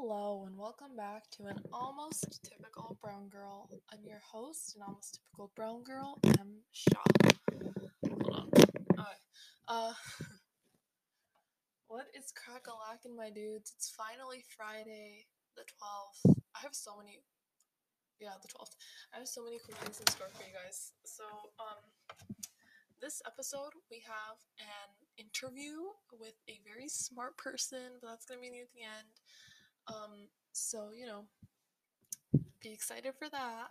Hello and welcome back to an almost typical brown girl. I'm your host, an almost typical brown girl, M. Shaw. Hold on. Alright. Uh What is crack a my dudes? It's finally Friday, the 12th. I have so many yeah, the 12th. I have so many cool things in store for you guys. So, um this episode we have an interview with a very smart person, but that's gonna be at the end. Um, so you know, be excited for that.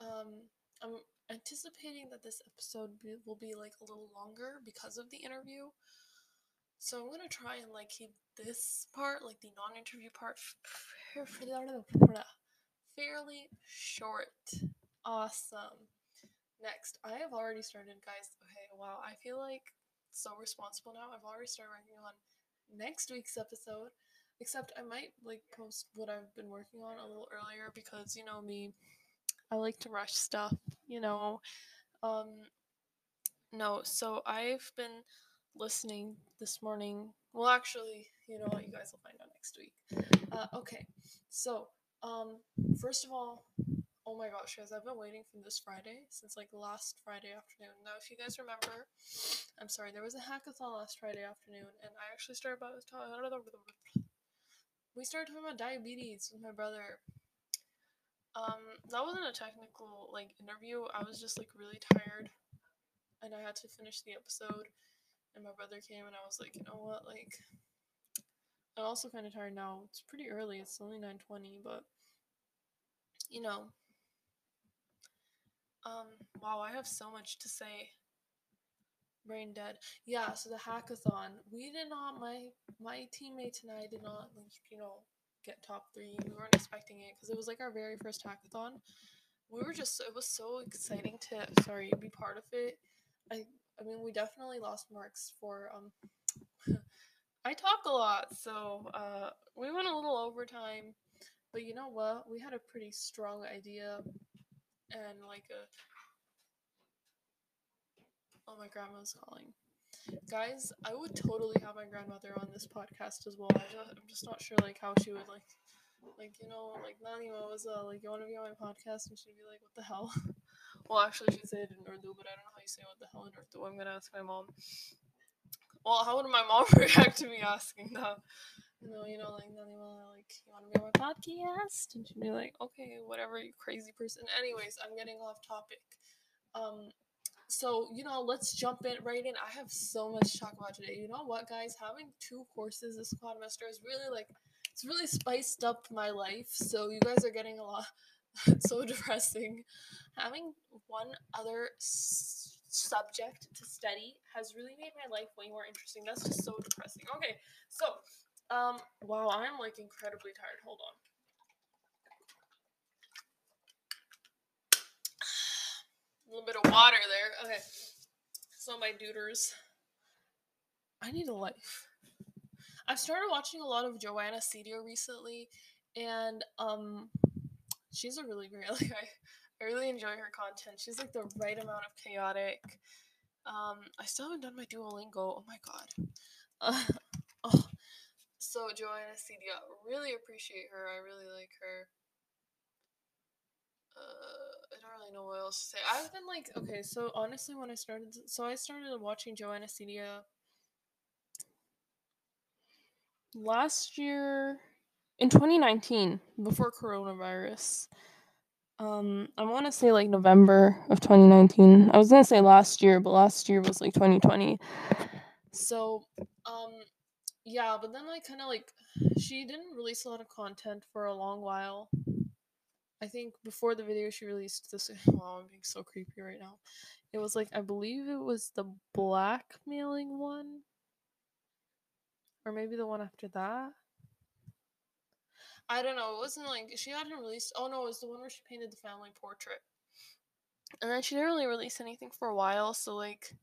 Um, I'm anticipating that this episode be, will be like a little longer because of the interview. So I'm gonna try and like keep this part, like the non-interview part, fairly short. Awesome. Next, I have already started, guys. Okay, wow, I feel like so responsible now. I've already started working on next week's episode. Except I might like post what I've been working on a little earlier because you know me, I like to rush stuff, you know. Um no, so I've been listening this morning. Well, actually, you know what, you guys will find out next week. Uh, okay, so um, first of all, oh my gosh, guys, I've been waiting for this Friday since like last Friday afternoon. Now, if you guys remember, I'm sorry, there was a hackathon last Friday afternoon, and I actually started about we started talking about diabetes with my brother. Um, that wasn't a technical like interview. I was just like really tired, and I had to finish the episode. And my brother came, and I was like, you know what, like, I'm also kind of tired now. It's pretty early. It's only nine twenty, but you know. Um, wow, I have so much to say brain dead. Yeah, so the hackathon. We did not my my teammates and I did not like you know get top three. We weren't expecting it because it was like our very first hackathon. We were just it was so exciting to sorry be part of it. I I mean we definitely lost marks for um. I talk a lot, so uh, we went a little overtime, but you know what? We had a pretty strong idea and like a Oh, my grandma's calling. Guys, I would totally have my grandmother on this podcast as well. I just, I'm just not sure like how she would like, like you know, like Nanima was uh, like you want to be on my podcast, and she'd be like, what the hell? well, actually, she'd say it in Urdu, but I don't know how you say what the hell in Urdu. I'm gonna ask my mom. Well, how would my mom react to me asking that? You know, you know, like Nanima, like you want to be on my podcast, and she'd be like, okay, whatever, you crazy person. Anyways, I'm getting off topic. Um, so you know let's jump in right in. I have so much to talk about today. You know what guys? Having two courses this quadrimester is really like it's really spiced up my life. So you guys are getting a lot so depressing. Having one other s- subject to study has really made my life way more interesting. That's just so depressing. Okay so um wow i'm like incredibly tired. Hold on a little bit of water there. Okay. So my duders. I need a life. I've started watching a lot of Joanna Ceddia recently, and um, she's a really great. Like I, I really enjoy her content. She's like the right amount of chaotic. Um, I still haven't done my Duolingo. Oh my god. Uh, oh. So Joanna Ceddia, really appreciate her. I really like her. Uh, don't really know what else to say. I've been like, okay, so honestly, when I started, so I started watching Joanna Ceddia last year in 2019 before coronavirus. Um, I want to say like November of 2019. I was gonna say last year, but last year was like 2020. So, um, yeah, but then like kind of like she didn't release a lot of content for a long while I think before the video she released this wow, I'm being so creepy right now. It was like I believe it was the blackmailing one. Or maybe the one after that. I don't know. It wasn't like she hadn't released oh no, it was the one where she painted the family portrait. And then she didn't really release anything for a while, so like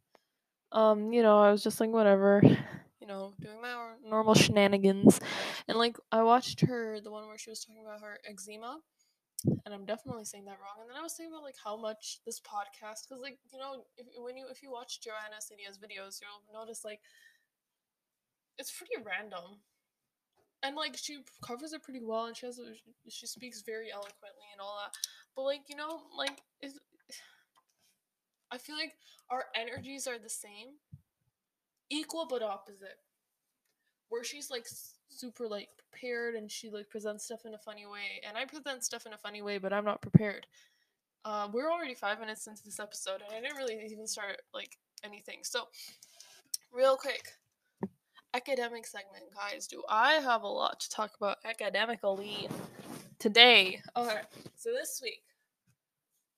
um, you know, I was just like whatever. You know, doing my normal shenanigans. And like I watched her the one where she was talking about her eczema and I'm definitely saying that wrong. And then I was thinking about like how much this podcast, because like you know, if, when you if you watch Joanna Ceddia's videos, you'll notice like it's pretty random. and like she covers it pretty well and she has she speaks very eloquently and all that but like you know like is i feel like our energies are the same equal but opposite where she's like super like prepared and she like presents stuff in a funny way and i present stuff in a funny way but i'm not prepared. Uh, we're already five minutes into this episode and i didn't really even start like anything. So real quick academic segment guys. Do i have a lot to talk about academically today? Okay so this week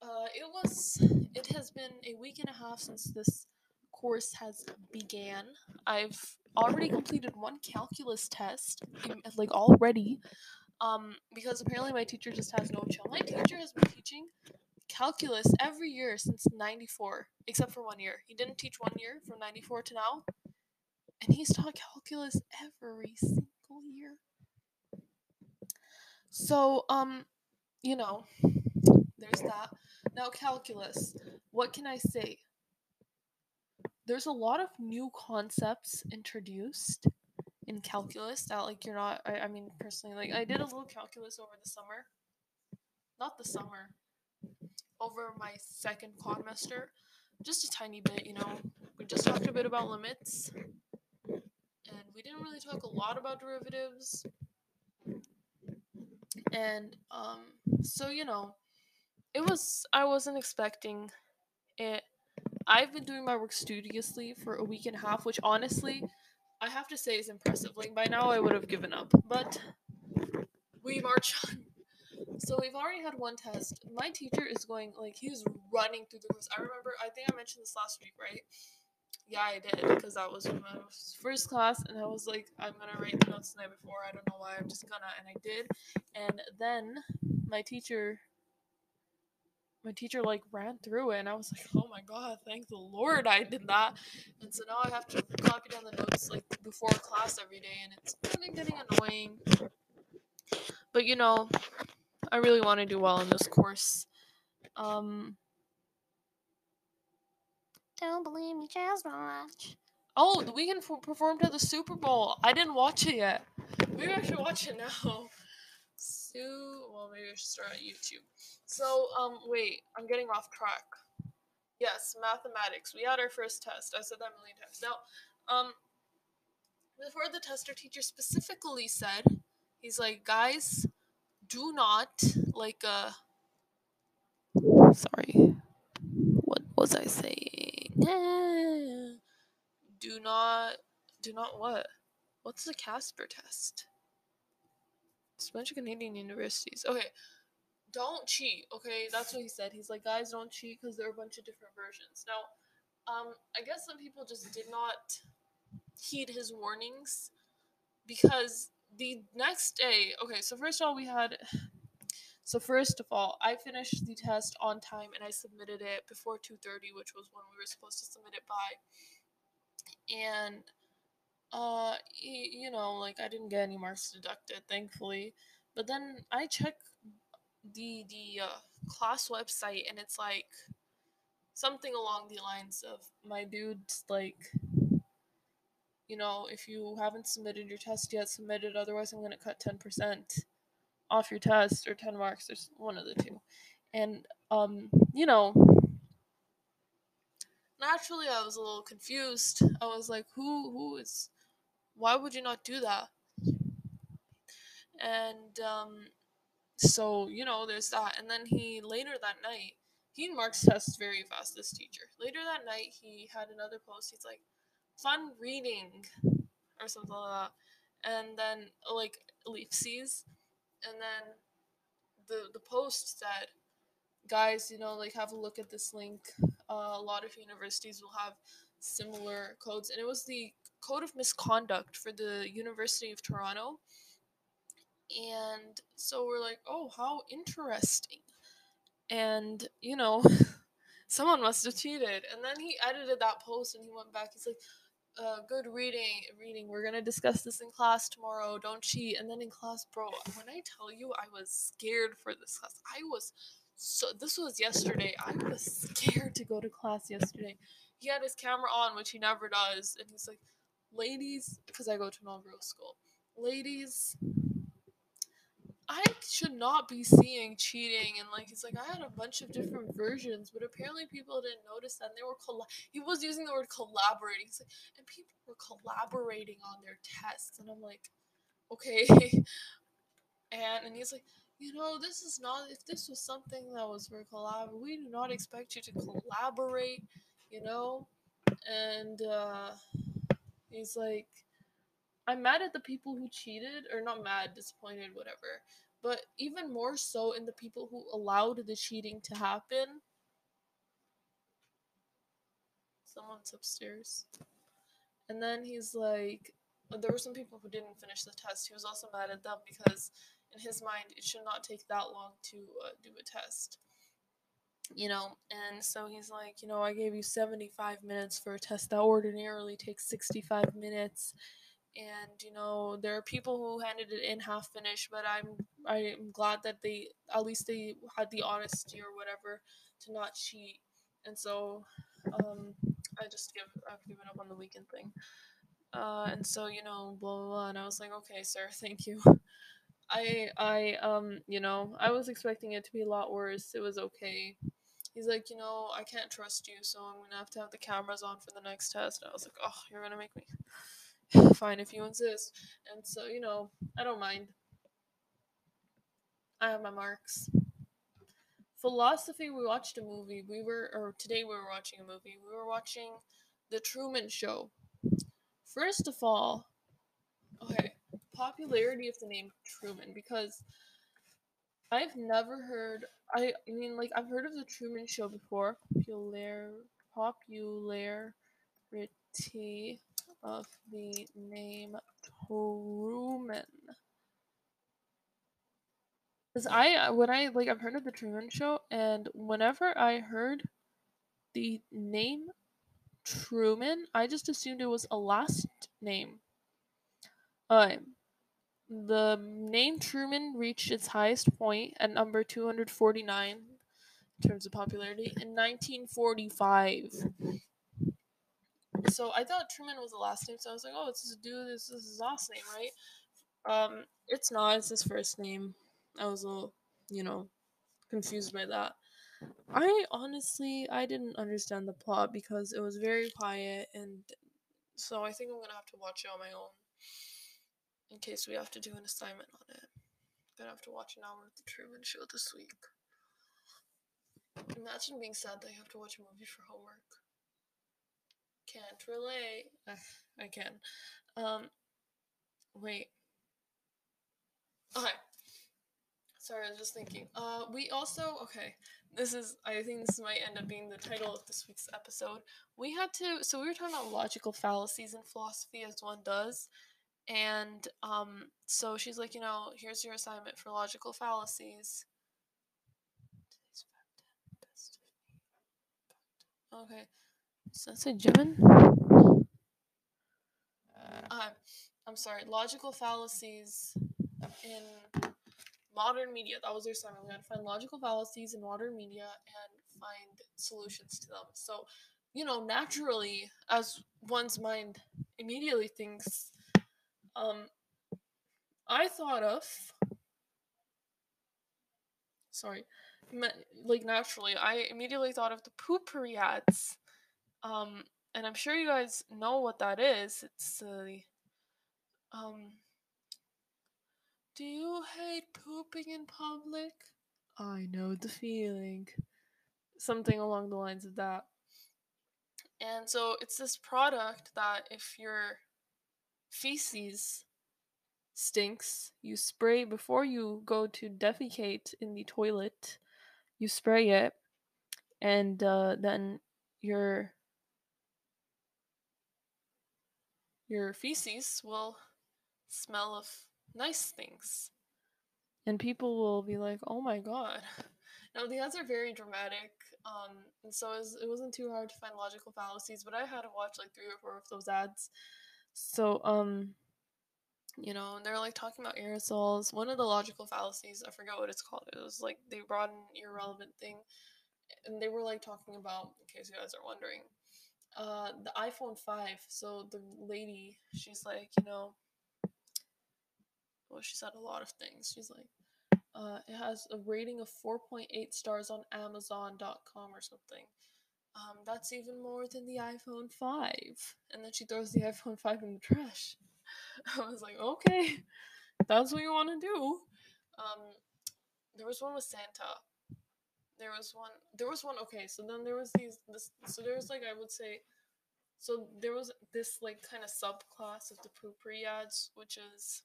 uh, it was it has been a week and a half since this course has began. I've already completed one calculus test like already um because apparently my teacher just has no chill. My teacher has been teaching calculus every year since 94 except for one year. He didn't teach one year from 94 to now and he's taught calculus every single year. So um you know there's that. Now calculus. What can i say there's a lot of new concepts introduced in calculus that like you're not I, I mean personally like I did a little calculus over the summer. Not the summer. Over my second quadmester. Just a tiny bit, you know. We just talked a bit about limits. And we didn't really talk a lot about derivatives. And um so you know, it was I wasn't expecting it I've been doing my work studiously for a week and a half, which honestly, I have to say is impressive. Like by now I would have given up, but we march on. So we've already had one test. My teacher is going like he was running through the course. I remember I think I mentioned this last week, right? Yeah, I did because that was my first class, and I was like, I'm gonna write the notes the night before. I don't know why. I'm just gonna, and I did. And then my teacher my teacher like ran through it and I was like, oh my god, thank the Lord I did that. And so now I have to copy down the notes like before class every day and it's kind of getting annoying. But you know, I really want to do well in this course. Um Don't believe me, just watch. Oh, the Weeknd f- performed at the Super Bowl. I didn't watch it yet. Maybe I should watch it now. So, well, maybe I should start at YouTube. So, um, wait, I'm getting off track. Yes, mathematics. We had our first test. I said that a million times. Now, um, before the test, our teacher specifically said, he's like, guys, do not, like, uh, sorry, what was I saying? do not, do not what? What's the CASPer test? A bunch of Canadian universities. Okay, don't cheat. Okay, that's what he said. He's like, guys, don't cheat because there are a bunch of different versions. Now, um, I guess some people just did not heed his warnings because the next day. Okay, so first of all, we had. So first of all, I finished the test on time and I submitted it before 2:30, which was when we were supposed to submit it by. And uh you know like i didn't get any marks deducted thankfully. But then i check the the uh, class website and it's like something along the lines of my dude's like you know if you haven't submitted your test yet submit it otherwise i'm going to cut 10% off your test or 10 marks there's one of the two. And um you know naturally i was a little confused. I was like who who is why would you not do that? And um, so, you know, there's that. And then he, later that night, he marks tests very fast, this teacher. Later that night, he had another post. He's like, fun reading, or something like that. And then, like, ellipses. And then the, the post said, guys, you know, like, have a look at this link. Uh, a lot of universities will have similar codes. And it was the code of misconduct for the University of Toronto. And so we're like, oh, how interesting. And, you know, someone must have cheated. And then he edited that post and he went back. He's like, uh, good reading, reading. We're gonna discuss this in class tomorrow. Don't cheat. And then in class, bro, when I tell you I was scared for this class, I was so. This was yesterday. I was scared to go to class yesterday. He had his camera on, which he never does, and he's like, ladies, because I go to an all girls school, ladies, I should not be seeing cheating and like he's like I had a bunch of different versions, but apparently people didn't notice that and they were coll- he was using the word collaborating. Like, and people were collaborating on their tests and I'm like, okay. and and he's like, you know, this is not if this was something that was for collab, we do not expect you to collaborate, you know? And uh he's like I'm mad at the people who cheated, or not mad, disappointed, whatever. But even more so in the people who allowed the cheating to happen. Someone's upstairs. And then he's like, there were some people who didn't finish the test. He was also mad at them because, in his mind, it should not take that long to uh, do a test. You know, and so he's like, you know, I gave you 75 minutes for a test that ordinarily takes 65 minutes and you know there are people who handed it in half finished but i'm i'm glad that they at least they had the honesty or whatever to not cheat. And so um i just give i've given up on the weekend thing. Uh and so you know blah blah blah and i was like okay sir thank you. I i um you know i was expecting it to be a lot worse. It was okay he's like you know i can't trust you so i'm gonna have to have the cameras on for the next test and i was like oh you're gonna make me fine if you insist. And so, you know, I don't mind. I have my marks. Philosophy, we watched a movie. We were, or today we were watching a movie. We were watching The Truman Show. First of all, okay, popularity of the name Truman, because I've never heard, I, I mean, like, I've heard of The Truman Show before. Popular, popularity of the name Truman. Because I, when I, like, I've heard of the Truman Show, and whenever I heard the name Truman, I just assumed it was a last name. Uh, the name Truman reached its highest point at number 249 in terms of popularity in 1945 so I thought Truman was the last name, so I was like, oh, it's this dude. This is his last name, right? Um, it's not. It's his first name. I was a little, you know, confused by that. I honestly, I didn't understand the plot because it was very quiet, and so I think I'm gonna have to watch it on my own in case we have to do an assignment on it. Gonna have to watch an hour of the Truman Show this week. Imagine being sad that you have to watch a movie for homework can't relate. I can. Um, wait. Okay. Sorry, I was just thinking. Uh, we also okay. This is I think this might end up being the title of this week's episode. We had to so we were talking about logical fallacies in philosophy as one does, and um, so she's like, you know, here's your assignment for logical fallacies. Okay. So that's a Jimin? Uh, I'm sorry. Logical fallacies in modern media. That was their assignment. We had to find logical fallacies in modern media and find solutions to them. So, you know, naturally, as one's mind immediately thinks, um, I thought of. Sorry, like naturally, I immediately thought of the Poo-Pourri ads um, and I'm sure you guys know what that is. It's the uh, um. Do you hate pooping in public? I know the feeling. Something along the lines of that. And so it's this product that if your feces stinks, you spray before you go to defecate in the toilet. You spray it, and uh, then your your feces will smell of nice things. And people will be like, oh my god. Now, the ads are very dramatic, um, and so it, was, it wasn't too hard to find logical fallacies, but I had to watch like three or four of those ads. So, um, you know, and they're like talking about aerosols. One of the logical fallacies, I forgot what it's called. It was like they brought an irrelevant thing, and they were like talking about, in case you guys are wondering, uh, the iPhone 5. So the lady, she's like, you know, well, she said a lot of things. She's like, uh, it has a rating of 4.8 stars on Amazon.com or something. Um, that's even more than the iPhone 5. And then she throws the iPhone 5 in the trash. I was like, okay, that's what you want to do. Um, there was one with Santa. There was one. There was one. Okay, so then there was these. This. So there was like I would say. So there was this like kind of subclass of the Poo-Pourri ads, which is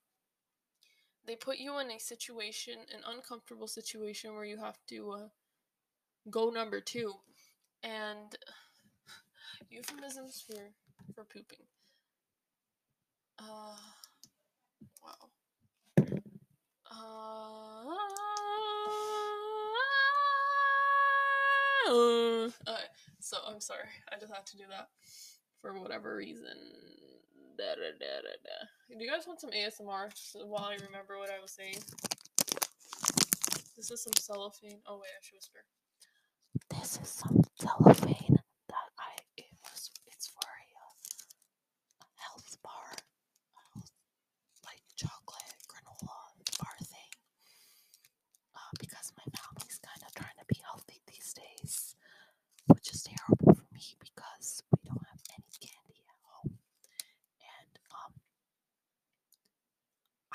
they put you in a situation, an uncomfortable situation where you have to uh, go number two, and euphemisms for for pooping. Uh, wow. Uh, so I'm sorry. I just had to do that for whatever reason. Da, da, da, da, da. Do you guys want some ASMR while I remember what I was saying? This is some cellophane. Oh wait, I should whisper. This is some cellophane that I it was it's for a, uh, a health bar, health, like chocolate granola bar thing. Uh, because my family's kind of trying to be healthy these days, which is terrible for me because we don't have any candy at home, and um,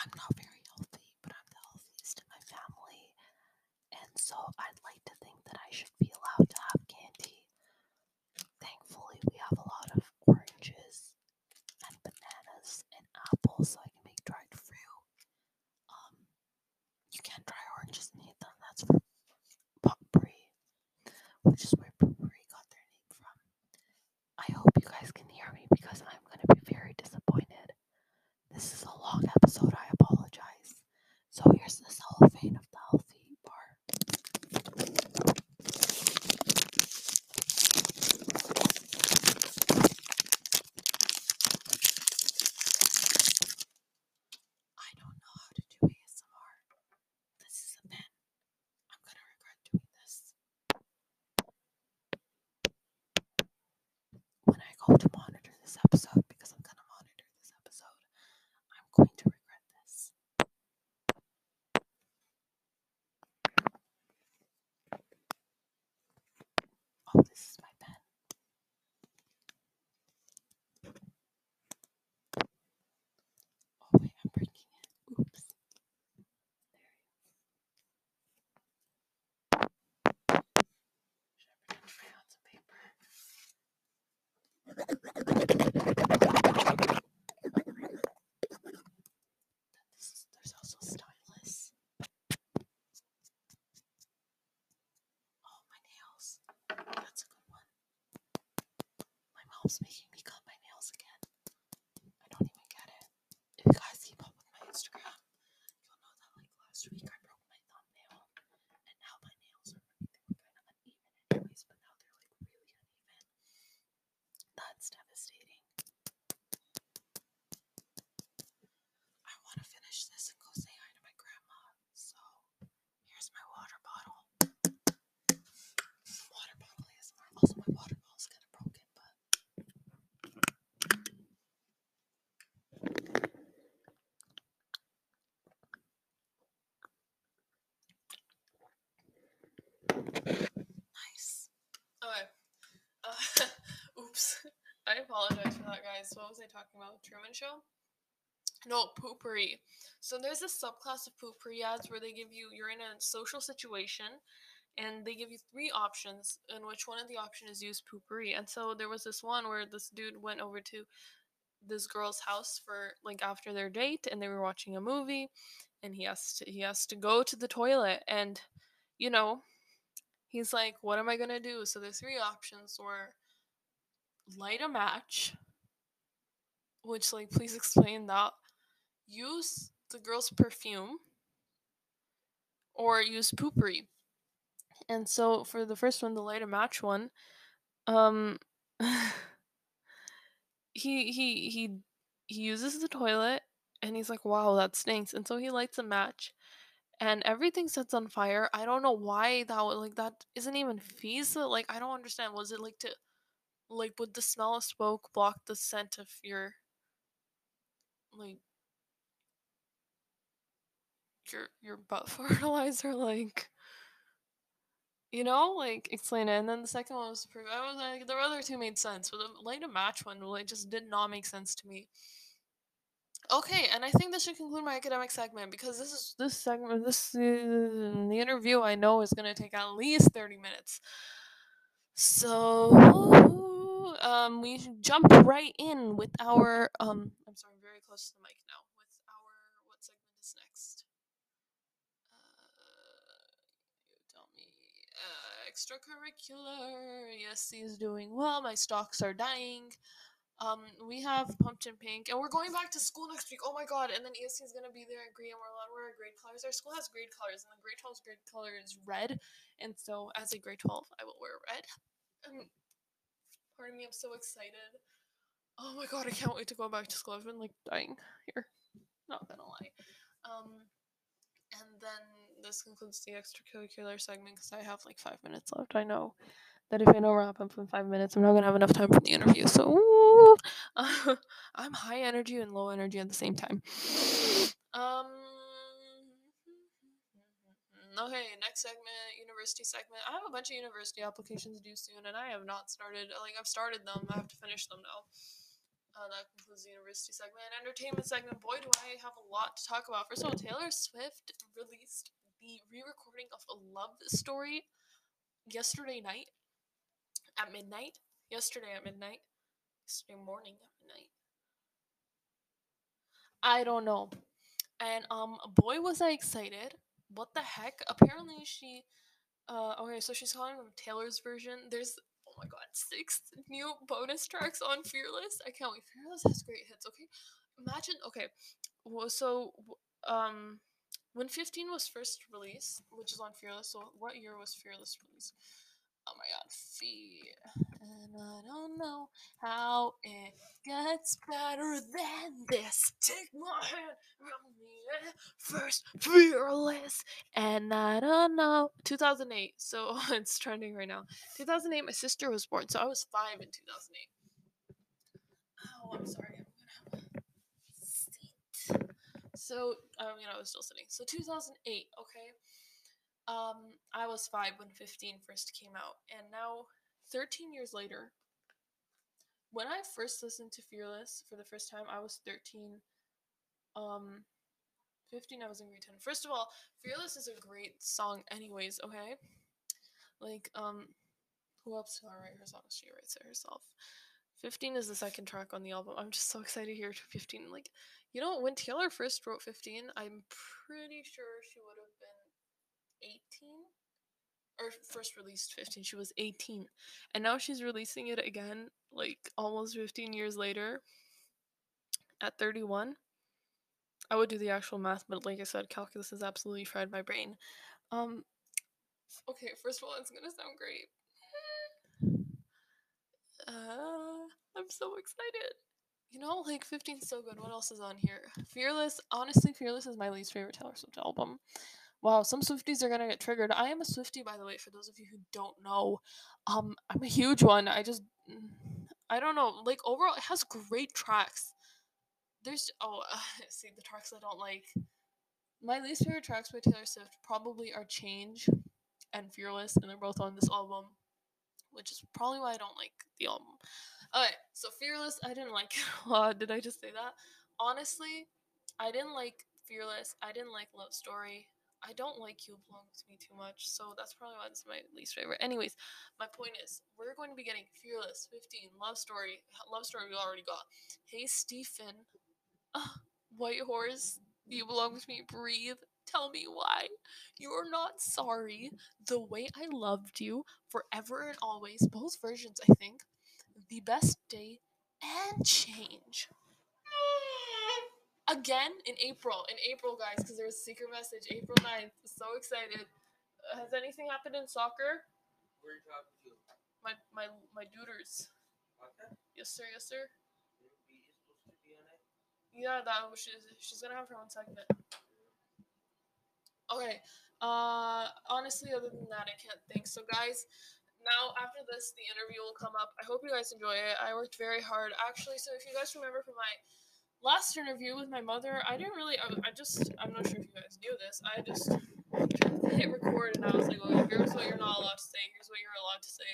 I'm not very healthy, but I'm the healthiest in my family. And so I'd like to think that I should be to have candy. Thankfully, we have a lot of oranges and bananas and apples, so I can make dried fruit. Um, you can't dry oranges and eat them. That's for which is where got their name from. I hope you guys can hear me because I'm going to be very disappointed. This is a long episode. I apologize. So here's the cellophane I apologize for that, guys. What was I talking about? Truman Show? No, Poo-Pourri. So there's a subclass of Poo-Pourri ads where they give you you're in a social situation and they give you three options in which one of the options is use Poo-Pourri. And so there was this one where this dude went over to this girl's house for like after their date and they were watching a movie and he has to he has to go to the toilet and you know he's like what am i going to do so there's three options were light a match which like please explain that. Use the girl's perfume or use Poo-Pourri. And so for the first one the light a match one um he he he he uses the toilet and he's like wow that stinks. And so he lights a match and everything sets on fire. I don't know why that would like that isn't even feasible. Like i don't understand. Was it like to like would the smell of smoke block the scent of your like your your butt fertilizer like you know like explain it. And then the second one was prove i was like the other two made sense but the light and match one like just did not make sense to me. Okay and i think this should conclude my academic segment because this is this segment this uh, the interview i know is going to take at least 30 minutes. So um we jump right in with our um i'm sorry I'm very close to the mic now with our what segment is next uh, you tell me uh, extracurricular yes he's doing well my stocks are dying um, we have pumpkin pink, and we're going back to school next week. Oh my god! And then ESC is gonna be there in green, and we're allowed to wear grade colors. Our school has grade colors, and the grade 12's grade color is red. And so, as a grade 12, I will wear red. Um, pardon me, I'm so excited. Oh my god, I can't wait to go back to school. I've been like dying here. Not gonna lie. Um, and then this concludes the extracurricular segment because I have like five minutes left. I know that if I don't wrap up in five minutes, I'm not gonna have enough time for the interview. So uh, I'm high energy and low energy at the same time. Um. Okay, next segment, university segment. I have a bunch of university applications due soon, and I have not started. Like I've started them, I have to finish them now. Uh, that concludes the university segment. Entertainment segment. Boy, do I have a lot to talk about. First of all, Taylor Swift released the re-recording of a love story yesterday night at midnight. Yesterday at midnight. Yesterday morning at midnight. I don't know. And um boy was I excited. What the heck? Apparently she uh okay, so she's calling them Taylor's version. There's oh my god, six new bonus tracks on Fearless. I can't wait. Fearless has great hits, okay? Imagine okay. Well, so um when 15 was first released, which is on Fearless, so what year was Fearless released? Oh my god, fear. And I don't know how it gets better than this. Take my hand from me first, fearless. And I don't know. 2008. So it's trending right now. 2008, my sister was born. So I was five in 2008. Oh, I'm sorry. I'm gonna have a seat. So, I mean, I was still sitting. So 2008, okay? Um, I was five when 15 first came out, and now 13 years later, when I first listened to Fearless for the first time, I was 13. Um, 15, I was in grade 10. First of all, Fearless is a great song, anyways, okay? Like, um, who else did I write her songs? She writes it herself. 15 is the second track on the album. I'm just so excited to hear 15. Like, you know, when Taylor first wrote 15, I'm pretty sure she would have been 18 or first released 15 she was 18 and now she's releasing it again like almost 15 years later at 31 i would do the actual math but like i said calculus has absolutely fried my brain. Um okay first of all it's gonna sound great. Uh i'm so excited. You know like 15 so good. What else is on here? Fearless honestly fearless is my least favorite taylor swift album Wow, some Swifties are gonna get triggered. I am a Swiftie, by the way, for those of you who don't know. Um, I'm a huge one. I just, I don't know. Like overall, it has great tracks. There's oh, see the tracks I don't like. My least favorite tracks by Taylor Swift probably are "Change" and "Fearless," and they're both on this album, which is probably why I don't like the album. Okay, so "Fearless" I didn't like. Did I just say that? Honestly, I didn't like "Fearless." I didn't like "Love Story." I don't like You Belong to Me too much, so that's probably why is my least favorite. Anyways, my point is, we're going to be getting Fearless, 15, Love Story. Love Story we already got. Hey, Stephen. Uh, White Horse, You Belong With Me, Breathe. Tell me why. You're not sorry. The Way I Loved You, Forever and Always, both versions, I think. The Best Day, and Change again in April. In April, guys, because there's a secret message. April 9th. So excited. Uh, has anything happened in soccer? Who are you talking to? My my my duders. Okay. Yes, sir. Yes, sir. Ruby is supposed to be on it. Yeah, that was she's she's gonna have her own segment. Okay. Uh, honestly, other than that, I can't think. So, guys, now after this, the interview will come up. I hope you guys enjoy it. I worked very hard, actually. So, if you guys remember from my last interview with my mother, I didn't really. I, I just. I'm not sure if you guys knew this. I just hit record and I was like, "Okay, here's what you're not allowed to say. Here's what you're allowed to say."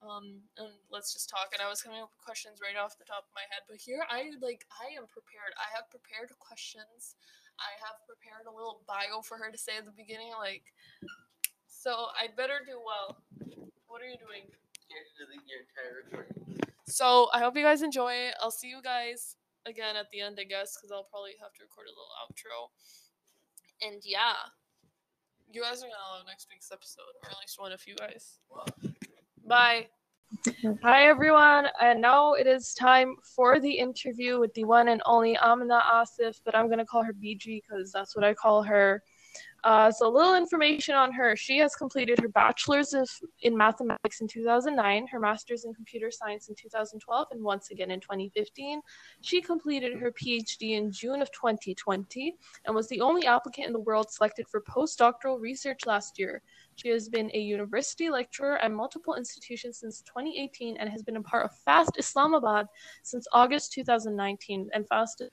Um, and let's just talk. And I was coming up with questions right off the top of my head. But here, I like. I am prepared. I have prepared questions. I have prepared a little bio for her to say at the beginning. Like, so I'd better do well. What are you doing? You have to your entire recording. So I hope you guys enjoy it. I'll see you guys again at the end, I guess, because I'll probably have to record a little outro. And yeah, you guys are gonna love next week's episode, or at least one of you guys. Bye. Hi everyone, and now it is time for the interview with the one and only Amina Asif, but I'm gonna call her BG because that's what I call her. Uh, so a little information on her. She has completed her bachelor's of, in mathematics in 2009, her master's in computer science in 2012, and once again in 2015. She completed her PhD in June of 2020 and was the only applicant in the world selected for postdoctoral research last year. She has been a university lecturer at multiple institutions since 2018 and has been a part of FAST Islamabad since August 2019 and FAST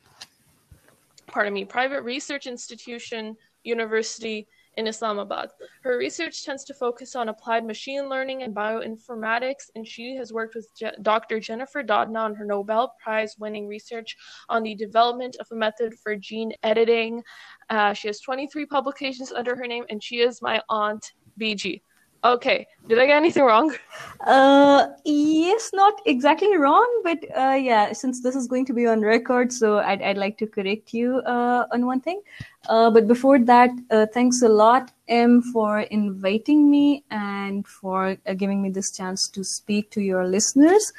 pardon me, private research institution university in Islamabad. Her research tends to focus on applied machine learning and bioinformatics, and she has worked with Je- Dr. Jennifer Doudna on her Nobel Prize winning research on the development of a method for gene editing. Uh, she has 23 publications under her name, and she is my aunt, BG. Okay, did I get anything wrong? Uh, yes, not exactly wrong, but uh, yeah, since this is going to be on record, so I'd, I'd like to correct you uh, on one thing. Uh, but before that, uh, thanks a lot, M, for inviting me and for uh, giving me this chance to speak to your listeners.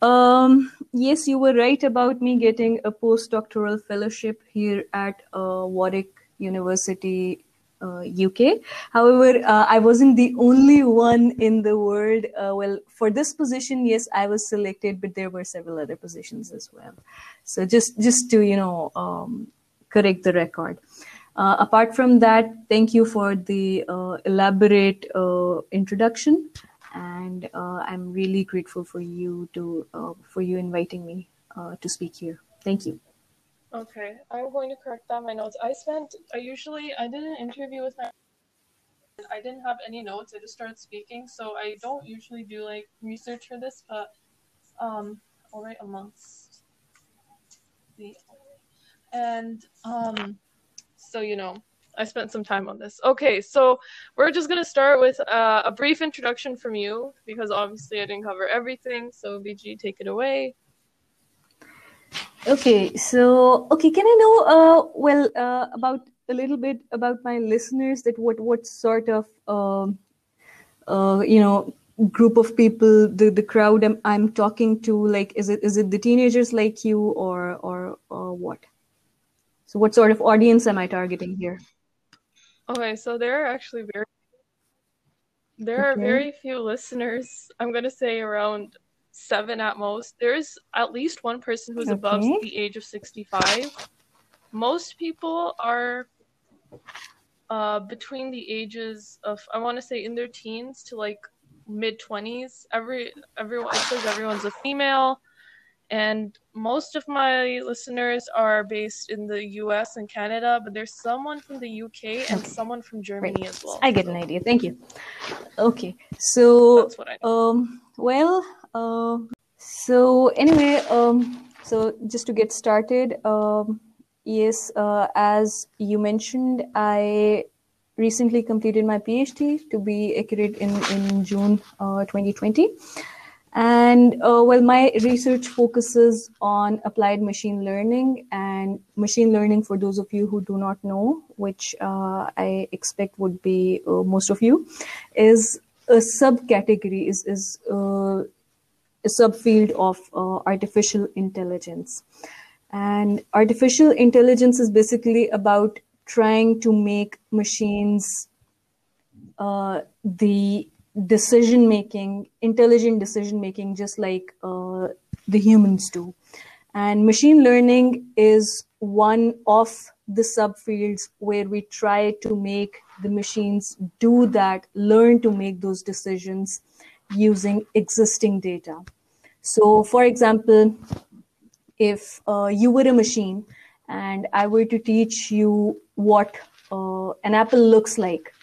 Um, yes, you were right about me getting a postdoctoral fellowship here at uh, Warwick University uh, UK. However, uh, I wasn't the only one in the world. Uh, well, for this position, yes, I was selected, but there were several other positions as well. So just just to you know um, correct the record. Uh, apart from that, thank you for the uh, elaborate uh, introduction, and I'm really grateful for you to for you inviting me to speak here. Thank you. Okay, I'm going to correct that my notes. I spent, I usually, I did an interview with my, I didn't have any notes. I just started speaking, so I don't usually do like research for this, but um, I'll write amongst the, and um, so you know, I spent some time on this. Okay, so we're just gonna start with uh, a brief introduction from you because obviously I didn't cover everything. So BG, take it away. Okay, so okay, can I know uh well uh about a little bit about my listeners that what what sort of um uh you know group of people the the crowd I'm, I'm talking to like is it is it the teenagers like you or or or what? So what sort of audience am I targeting here? Okay, so there are actually very there are very few listeners. I'm gonna say around seven at most. There's at least one person who's above the age of 65. Most people are uh, between the ages of I want to say in their teens to like mid 20s. Every everyone it says everyone's a female, and most of my listeners are based in the U.S. and Canada, but there's someone from the U.K. and someone from Germany Great. as well. I get an idea thank you okay so That's what I know. Um, well, uh, so anyway, um, so just to get started, um, yes, uh, as you mentioned, I recently completed my PhD to be accurate in, in June uh, 2020. And uh, well, my research focuses on applied machine learning and machine learning. For those of you who do not know, which uh, I expect would be uh, most of you, is a subcategory is is uh, subfield of uh, artificial intelligence and artificial intelligence is basically about trying to make machines uh, the decision making intelligent decision making just like uh, the humans do and machine learning is one of the subfields where we try to make the machines do that, learn to make those decisions using existing data. So, for example, if uh, you were a machine and I were to teach you what uh, an apple looks like.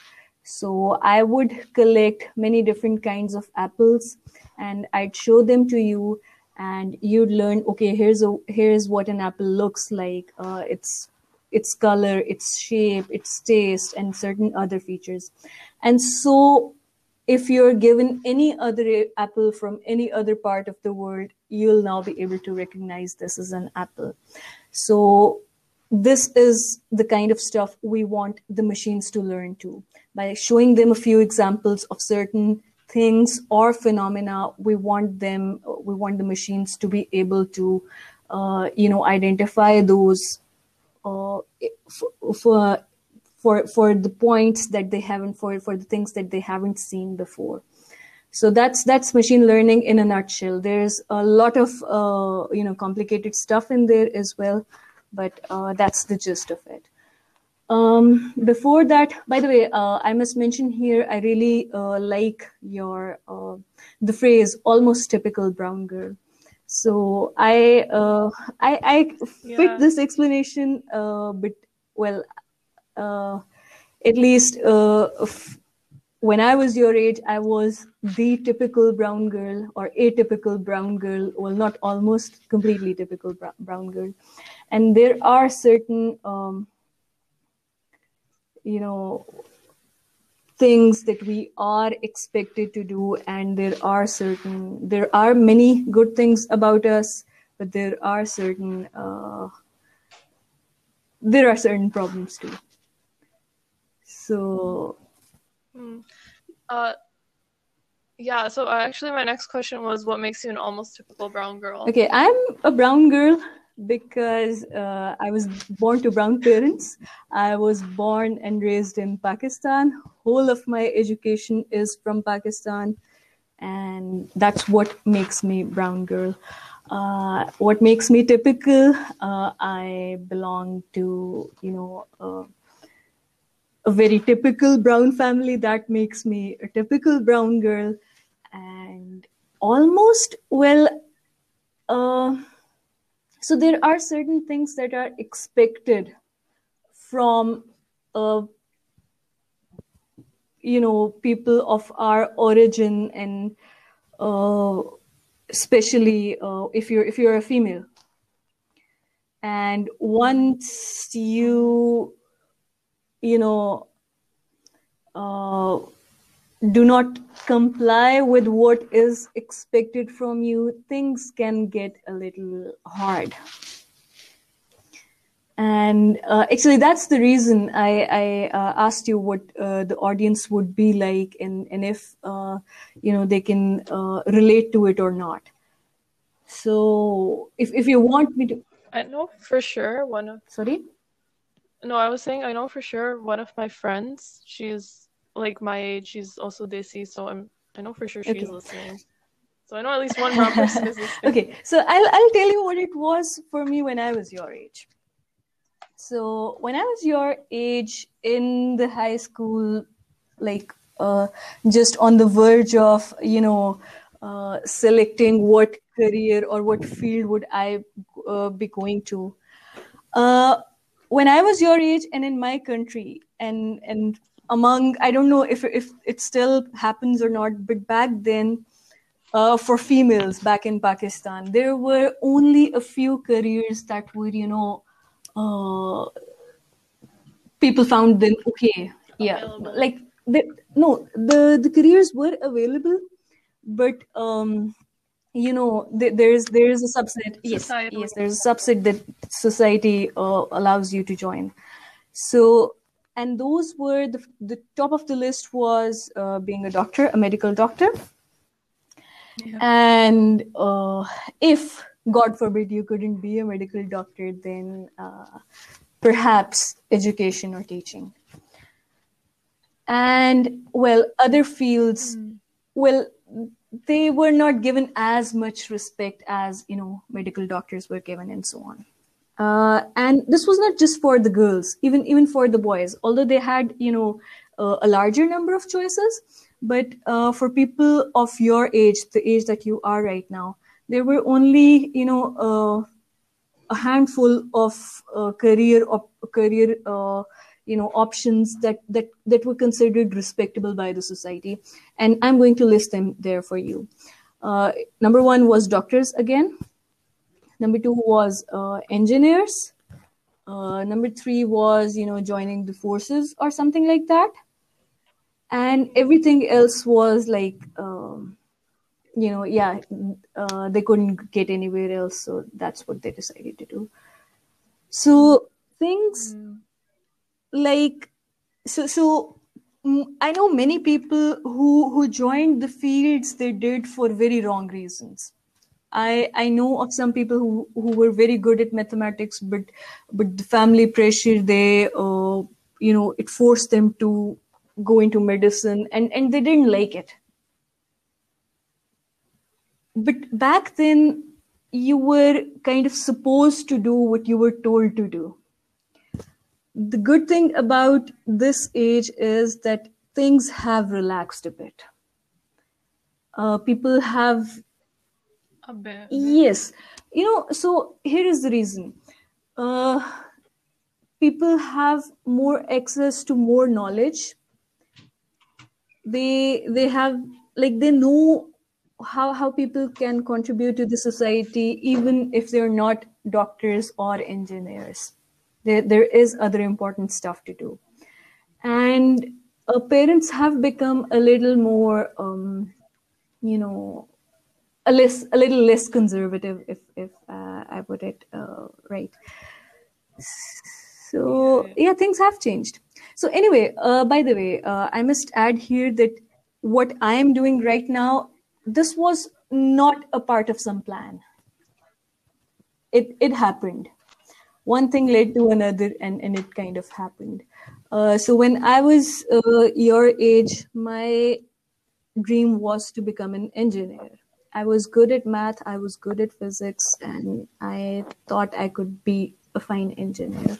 So I would collect many different kinds of apples and I'd show them to you and you'd learn okay here's a here's what an apple looks like uh, its its color its shape its taste and certain other features and so if you're given any other apple from any other part of the world you'll now be able to recognize this as an apple. So this is the kind of stuff we want the machines to learn too by showing them a few examples of certain things or phenomena we want them we want the machines to be able to uh, you know identify those uh, f- for for for the points that they haven't for for the things that they haven't seen before so that's that's machine learning in a nutshell there's a lot of uh, you know complicated stuff in there as well but uh, that's the gist of it um, before that, by the way, uh, I must mention here, I really uh, like your uh, the phrase "almost typical brown girl." So I uh, I, I fit Yeah. this explanation uh, bit well. Uh, at least uh, f- when I was your age, I was the typical brown girl or atypical brown girl. Well, not almost completely typical brown girl. And there are certain um, you know things that we are expected to do and there are certain there are many good things about us but there are certain uh, there are certain problems too so Hmm. Uh, yeah. So uh, actually, my next question was, what makes you an almost typical brown girl? okay i'm a brown girl because uh, i was born to brown parents i was born and raised in pakistan whole of my education is from pakistan and that's what makes me brown girl uh, what makes me typical uh, i belong to you know uh, a very typical brown family that makes me a typical brown girl. And almost well uh, so there are certain things that are expected from uh, you know people of our origin and uh, especially uh, if you're if you're a female. And once you you know uh, do not comply with what is expected from you things can get a little hard. And uh, actually that's the reason i, I uh, asked you what uh, the audience would be like and, and if uh, you know they can uh, relate to it or not. So if, if you want me to I know for sure one of sorry no, I was saying I know for sure one of my friends. She's like my age. She's also Desi, so I'm I know for sure she's Okay. listening. So I know at least one person is listening. okay so I'll, I'll tell you what it was for me when i was your age so when i was your age in the high school like uh, just on the verge of you know uh, selecting what career or what field would i uh, be going to uh, when i was your age and in my country and and among i don't know if if it still happens or not but back then uh, for females back in Pakistan. There were only a few careers that were, you know, uh, people found them okay. Yeah, Available. like the, no, the the careers were available, but um, you know, th- there's there's a subset. Yes, yes, there's a subset that society uh, allows you to join. So. And those were the, the top of the list was uh, being a doctor, a medical doctor, and uh, if god forbid you couldn't be a medical doctor then uh, perhaps education or teaching and well other fields well they were not given as much respect as you know medical doctors were given and so on. Uh, and this was not just for the girls even even for the boys. Although they had you know uh, a larger number of choices but uh, for people of your age the age that you are right now there were only you know uh, a handful of uh, career op- career uh, you know options that that that were considered respectable by the society. And i'm going to list them there for you. Uh, number one was doctors again. Number two was uh, engineers. Uh, number three was you know joining the forces or something like that. And everything else was like um, you know yeah uh, they couldn't get anywhere else. So that's what they decided to do. So things like so so i know many people who who joined the fields they did for very wrong reasons. I i know of some people who who were very good at mathematics but but the family pressure they uh, you know it forced them to go into medicine and and they didn't like it. But back then you were kind of supposed to do what you were told to do the good thing about this age is that things have relaxed a bit. Uh, people have A bit. yes. You know so here is the reason. Uh, people have more access to more knowledge. They they have like they know how how people can contribute to the society even if they're not doctors or engineers there there is other important stuff to do. And uh, parents have become a little more um, you know a less a little less conservative if if uh, i put it uh, right. So yeah. things have changed. So anyway uh, by the way uh, i must add here that what i am doing right now this was not a part of some plan. It it happened one thing led to another and and it kind of happened. Uh, so when i was uh, your age my dream was to become an engineer. I was good at math i was good at physics and i thought i could be a fine engineer.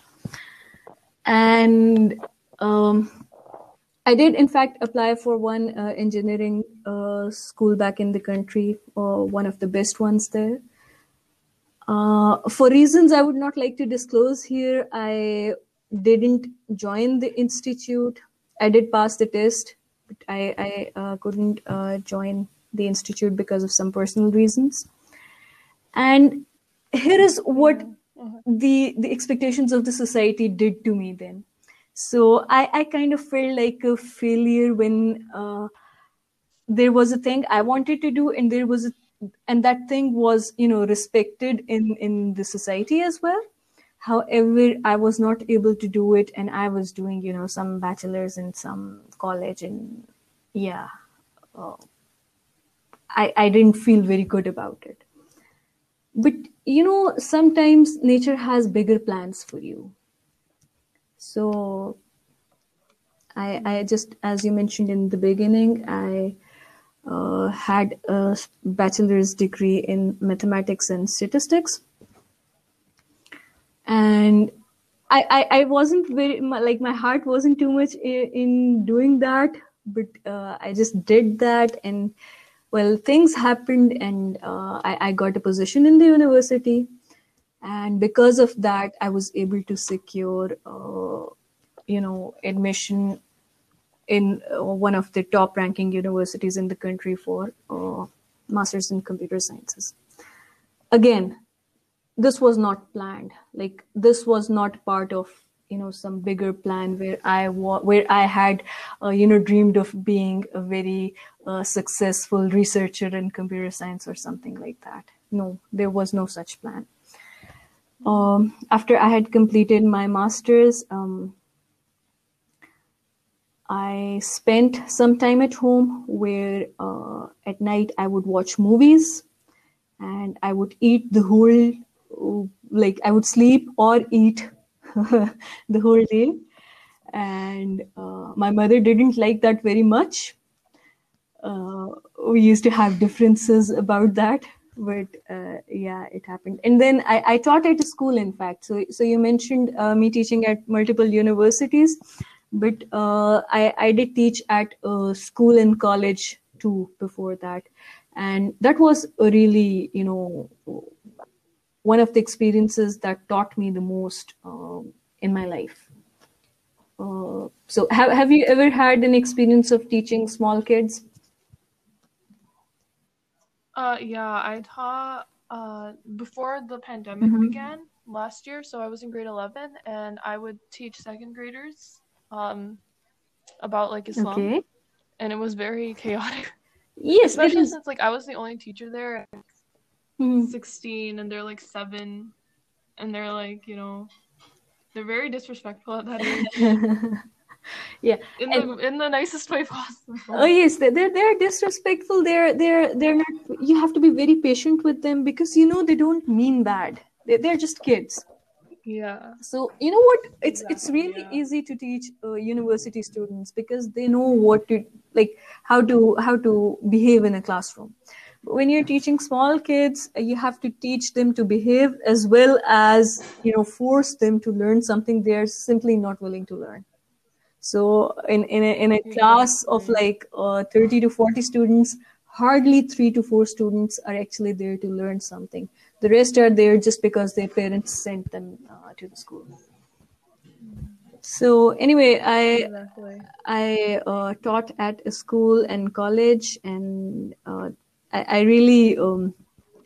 And um, I did, in fact, apply for one uh, engineering uh, school back in the country, uh, one of the best ones there. Uh, for reasons I would not like to disclose here, I didn't join the institute. I did pass the test, but I, I uh, couldn't uh, join the institute because of some personal reasons. And here is what the the expectations of the society did to me then so i i kind of felt like a failure when uh, there was a thing i wanted to do and there was a and that thing was you know respected in in the society as well. However i was not able to do it and i was doing you know some bachelors in some college and yeah uh, i i didn't feel very good about it. But you know sometimes nature has bigger plans for you. So i i just as you mentioned in the beginning i had a bachelor's degree in mathematics and statistics. And I, I, wasn't very like my heart wasn't too much in, in doing that but uh, i just did that and well things happened and uh, I, I got a position in the university. And because of that i was able to secure uh, you know admission in uh, one of the top ranking universities in the country for uh, masters in computer sciences. Again this was not planned. Like this was not part of you know some bigger plan where i wa- where i had uh, you know dreamed of being a very uh, successful researcher in computer science or something like that. No there was no such plan. Um, after i had completed my masters um, i spent some time at home where uh, at night i would watch movies and i would eat the whole like i would sleep or eat the whole day. And uh, my mother didn't like that very much. Uh, we used to have differences about that but uh, yeah it happened. And then I, I taught at a school in fact. So so you mentioned uh, me teaching at multiple universities but uh, I, I did teach at a school and college too before that and that was a really you know one of the experiences that taught me the most um, in my life. Uh, so, have have you ever had an experience of teaching small kids? Uh, yeah, I taught uh before the pandemic Mhm. began last year. So I was in grade eleven, and I would teach second graders um about like Islam, Okay. and it was very chaotic. Yes, Especially since like I was the only teacher there, at Mhm. sixteen, and they're like seven, and they're like you know, they're very disrespectful at that age yeah. in the in the nicest way possible. Oh yes, they- they're they're disrespectful. They're they're they're not. You have to be very patient with them because you know they don't mean bad. They they're just kids. Yeah. So you know what? It's it's really yeah. easy to teach uh, university students because they know what to like how to how to behave in a classroom. But when you're teaching small kids, uh, you have to teach them to behave as well as you know force them to learn something they're simply not willing to learn. So in in a, in a class of like uh, 30 to 40 students, hardly three to four students are actually there to learn something. The rest are there just because their parents sent them uh, to the school. So anyway, I I uh, taught at a school and college, and uh, I, I really um,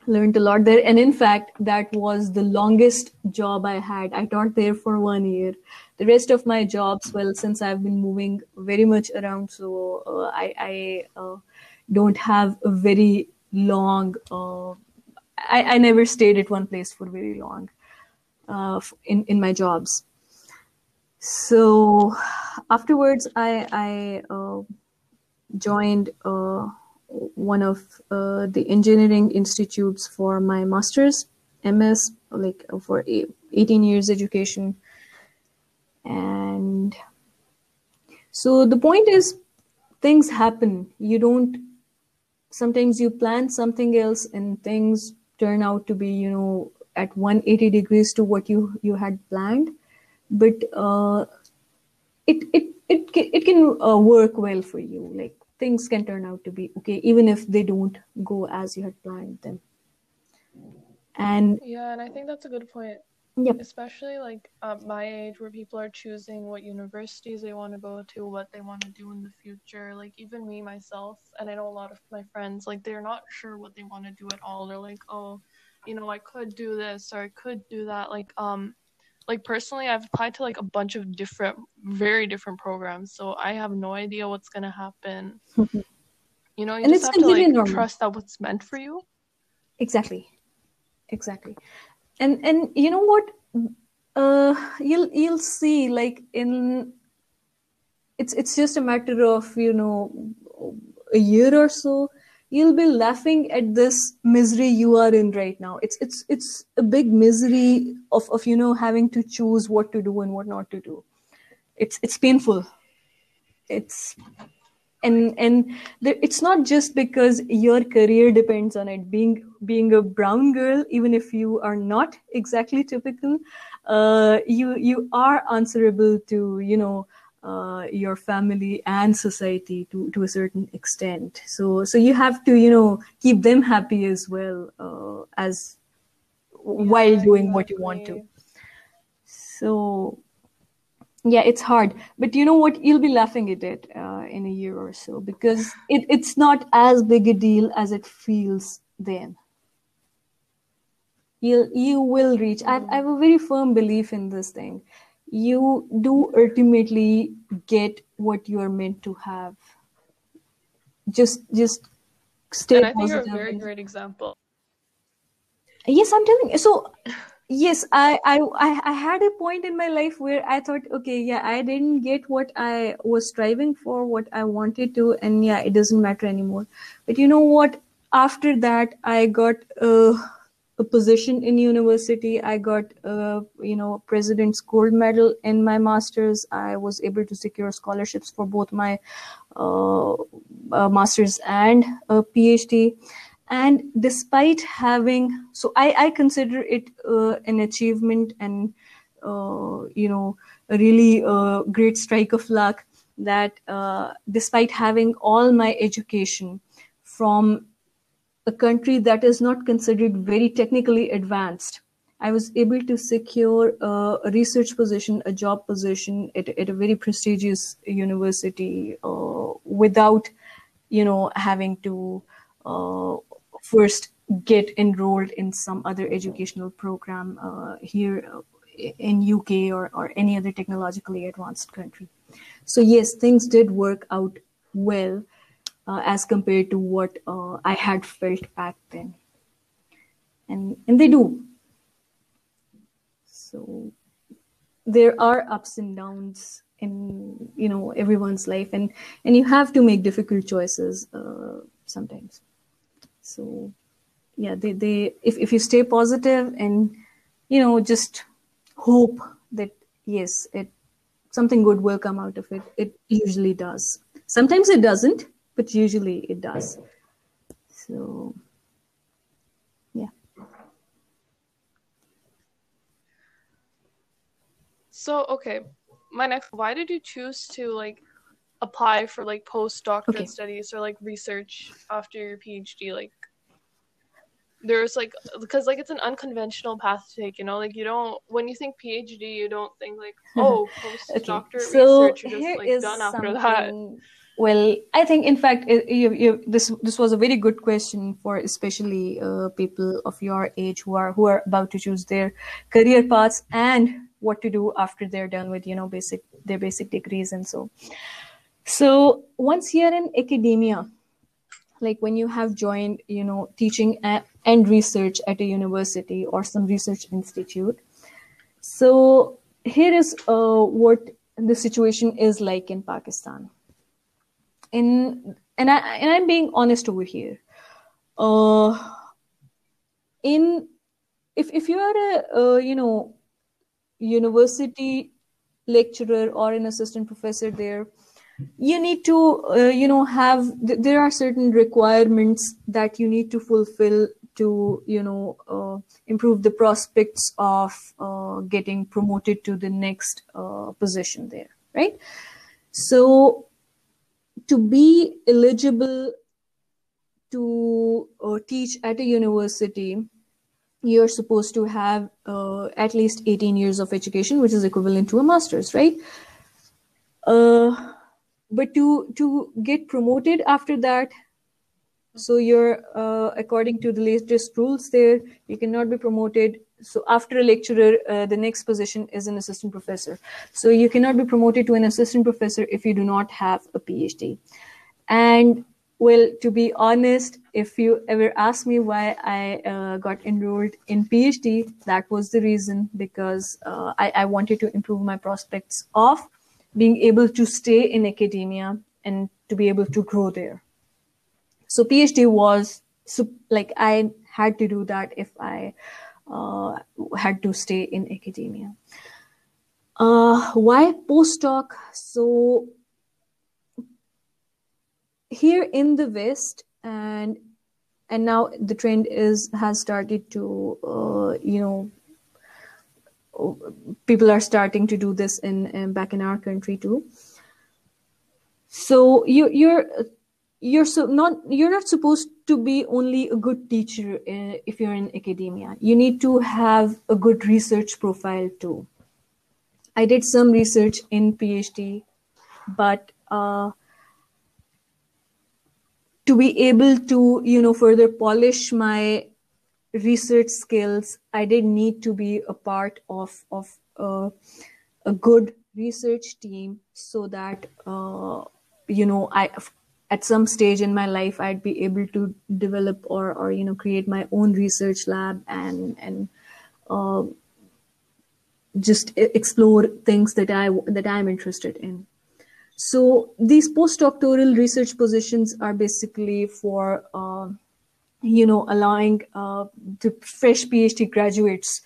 learned a lot there. And in fact, that was the longest job I had. I taught there for one year. The rest of my jobs, well, since I've been moving very much around, so uh, I, I uh, don't have a very long. I, I never stayed at one place for very long uh, in in my jobs. So afterwards, I I uh, joined uh, one of uh, the engineering institutes for my master's, MS, like for 18 years education. And so the point is, things happen. You don't. Sometimes you plan something else, and things turn out to be, you know, at 180 degrees to what you you had planned but uh, it it it ca- it can uh, work well for you. Like things can turn out to be okay, even if they don't go as you had planned them. And Yeah, and I think that's a good point. Yep, especially like at my age where people are choosing what universities they want to go to what they want to do in the future like even me myself and i know a lot of my friends like they're not sure what they want to do at all. They're like oh you know i could do this or i could do that like um like personally i've applied to like a bunch of different very different programs so i have no idea what's going to happen you know you And just it's have to like normal. trust that what's meant for you. Exactly, exactly. And and you know what? Uh, you'll you'll see like in it's it's just a matter of you know a year or so you'll be laughing at this misery you are in right now. It's it's it's a big misery of of you know having to choose what to do and what not to do. It's it's painful. It's and and the, it's not just because your career depends on it. Being being a brown girl even if you are not exactly typical uh, you you are answerable to you know uh, your family and society to to a certain extent. So so you have to you know keep them happy as well uh, as while Yeah, doing what you want to. so yeah it's hard. But you know what? You'll be laughing at it uh, in a year or so because it, it's not as big a deal as it feels then. You'll you will reach I, I have a very firm belief in this thing. You do ultimately get what you are meant to have. Just just stay and i think you're a very great example. Yes i'm telling you. So yes I, I i had a point in my life where i thought okay yeah i didn't get what i was striving for what i wanted to and yeah it doesn't matter anymore. But you know what? After that i got a position in university. I got you know president's gold medal in my masters. I was able to secure scholarships for both my uh, uh, masters and phd and despite having so i i consider it uh, an achievement and uh, you know a really uh, great strike of luck that uh, despite having all my education from a country that is not considered very technically advanced I was able to secure a research position, a job position at, at a very prestigious university uh, without, you know, having to uh, first get enrolled in some other educational program uh, here uh, in UK or, or any other technologically advanced country. So yes, things did work out well uh, as compared to what uh, I had felt back then, and and they do. So there are ups and downs in you know everyone's life, and and you have to make difficult choices uh, sometimes. So yeah, they they if if you stay positive and you know just hope that yes it something good will come out of it it usually does sometimes it doesn't but usually it does so yeah So okay, my next. Why did you choose to like apply for like postdoctorate Okay. studies or like research after your PhD? Like, there's like because like it's an unconventional path to take. You know, like you don't when you think PhD, you don't think like oh okay postdoctorate so research. You're just like done after that. well i think in fact it, you, you, this this was a very good question for especially uh, people of your age who are who are about to choose their career paths and what to do after they're done with you know basic their basic degrees and so so once you're in academia like when you have joined you know teaching and research at a university or some research institute so here is uh, what the situation is like in pakistan. In and i and i'm being honest over here. Uh in if if you are a uh, you know university lecturer or an assistant professor there you need to uh, you know have th- there are certain requirements that you need to fulfill to you know uh, improve the prospects of uh, getting promoted to the next uh, position there right? So to be eligible to uh, teach at a university you're supposed to have uh, at least 18 years of education which is equivalent to a master's right? Uh, but to to get promoted after that so you're uh, according to the latest rules there you cannot be promoted. So after a lecturer uh, the next position is an assistant professor. So you cannot be promoted to an assistant professor if you do not have a phd and well to be honest if you ever ask me why i uh, got enrolled in phd that was the reason because uh, I, I wanted to improve my prospects of being able to stay in academia and to be able to grow there. So phd was like i had to do that if i uh, had to stay in academia. Uh, why postdoc? So here in the west and and now the trend is has started to uh, you know people are starting to do this in, in back in our country too. So you you're you're so not you're not supposed to be only a good teacher uh, if you're in academia. You need to have a good research profile too. I did some research in phd but uh, to be able to you know further polish my research skills i did need to be a part of of uh, a good research team so that uh, you know i at some stage in my life i'd be able to develop or or you know create my own research lab and and uh, just explore things that i that i'm interested in. So these postdoctoral research positions are basically for uh, you know allowing uh, the fresh phd graduates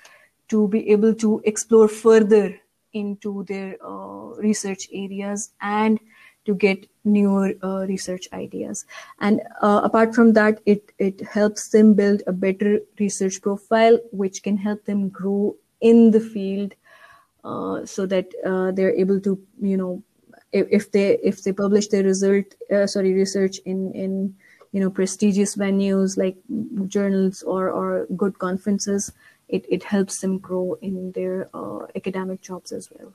to be able to explore further into their uh, research areas and to get newer uh, research ideas. And uh, apart from that it it helps them build a better research profile which can help them grow in the field uh, so that uh, they're able to you know if, if they if they publish their result sorry research in in you know prestigious venues like journals or or good conferences it, it helps them grow in their uh, academic jobs as well.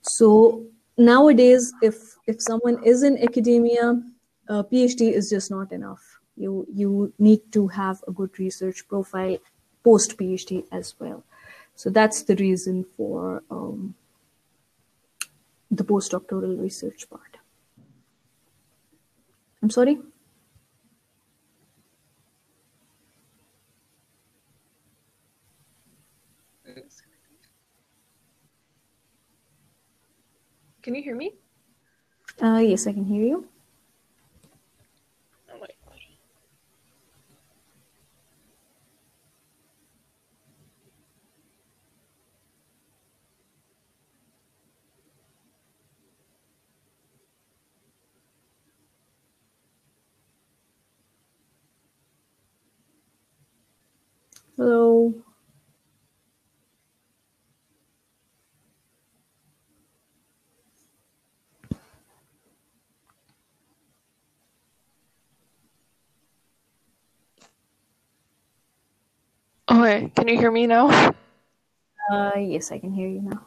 So nowadays, if if someone is in academia, a PhD is just not enough. You you need to have a good research profile post PhD as well. So that's the reason for um, the postdoctoral research part. I'm sorry. Can you hear me? Uh, yes, I can hear you. Oh. Hello. Okay, can you hear me now? Uh, yes, I can hear you now.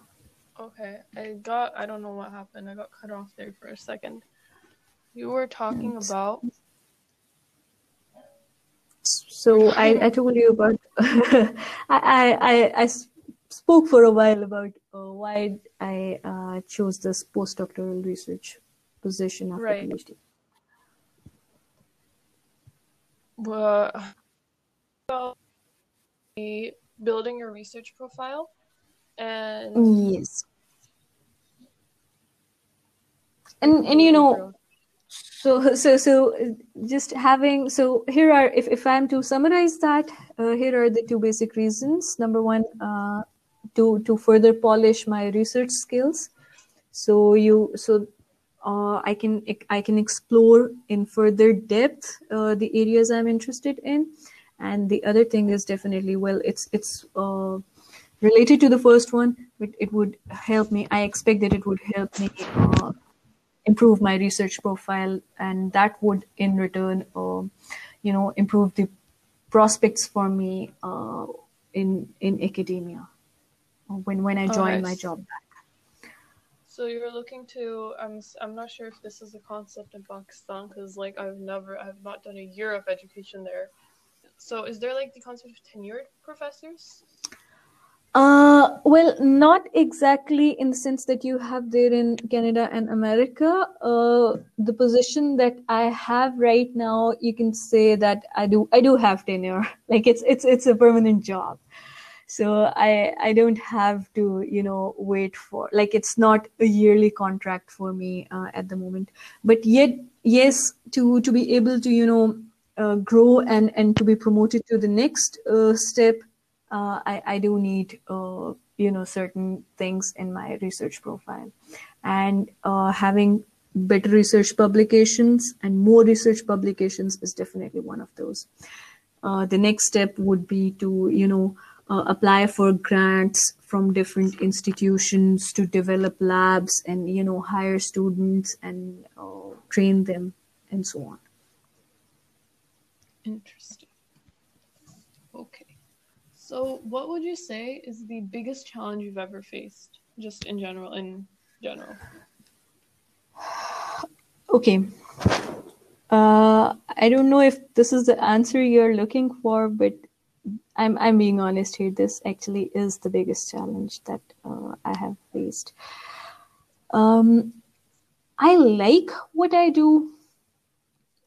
Okay, I got, I don't know what happened. I got cut off there for a second. You were talking Thanks. about, So I, I told you about I, I I spoke for a while about uh, why I uh, chose this postdoctoral research position after Right. PhD. uh, about the building your research profile and Yes. And and you know so so so just having so here are if, if i'm to summarize that uh, here are the two basic reasons. Number one uh, to to further polish my research skills. So you so uh, i can i can explore in further depth uh, the areas i'm interested in and the other thing is definitely well it's it's uh, related to the first one but it would help me i expect that it would help me uh, improve my research profile and that would in return um, you know improve the prospects for me uh, in in academia uh, when when i join my job back So you're looking to I'm i'm not sure if this is a concept in Pakistan because like I've never I've not done a year of education there. So is there like the concept of tenured professors? Uh, well, not exactly in the sense that you have there in Canada and America. Uh, the position that I have right now, you can say that I do I do have tenure. Like it's it's it's a permanent job. So I I don't have to you know wait for like it's not a yearly contract for me uh, at the moment. But yet yes, to to be able to you know uh, grow and and to be promoted to the next uh, step uh, I, I do need uh, you know certain things in my research profile. And uh, having better research publications and more research publications is definitely one of those. Uh, the next step would be to you know apply for grants from different institutions to develop labs and you know hire students and train them and so on Interesting. Okay. So what would you say is the biggest challenge you've ever faced, just in general? In general. Okay. Uh, I don't know if this is the answer you're looking for, but I'm I'm being honest here. This actually is the biggest challenge that uh, I have faced. Um, I like what I do.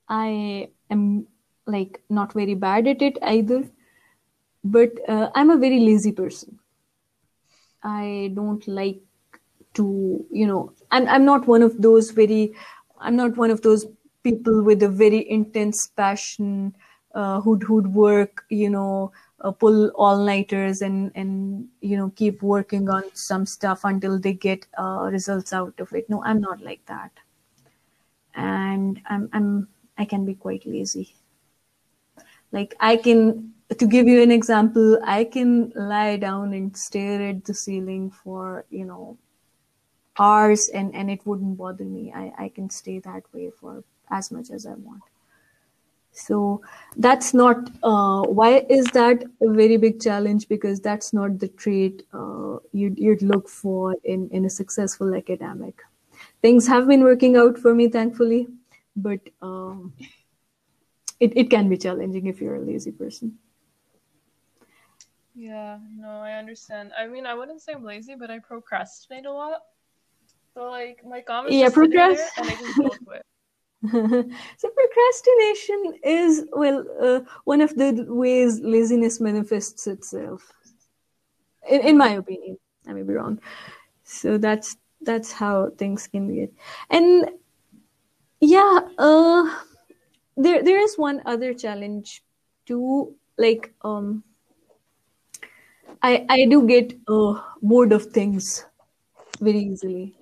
I am like not very bad at it either, but uh, I'm a very lazy person. I don't like to, you know, I'm I'm not one of those very, I'm not one of those people with a very intense passion uh, who'd who'd work, you know, uh, pull all nighters and and you know keep working on some stuff until they get uh, results out of it. No, I'm not like that, and I'm I'm I can be quite lazy. Like I can, to give you an example, I can lie down and stare at the ceiling for you know hours and and it wouldn't bother me. I i can stay that way for as much as i want. So that's not uh, why is that a very big challenge? Because that's not the trait uh, you'd, you'd look for in, in a successful academic. Things have been working out for me, thankfully, but um, it, it can be challenging if you're a lazy person. Yeah, no, I understand. I mean, I wouldn't say I'm lazy, but I procrastinate a lot. So like my comments Yeah, procrast- and I just it. so procrastination is well uh, one of the ways laziness manifests itself in, in my opinion i may be wrong so that's that's how things can be and yeah uh there there is one other challenge too like um i i do get uh, bored of things very easily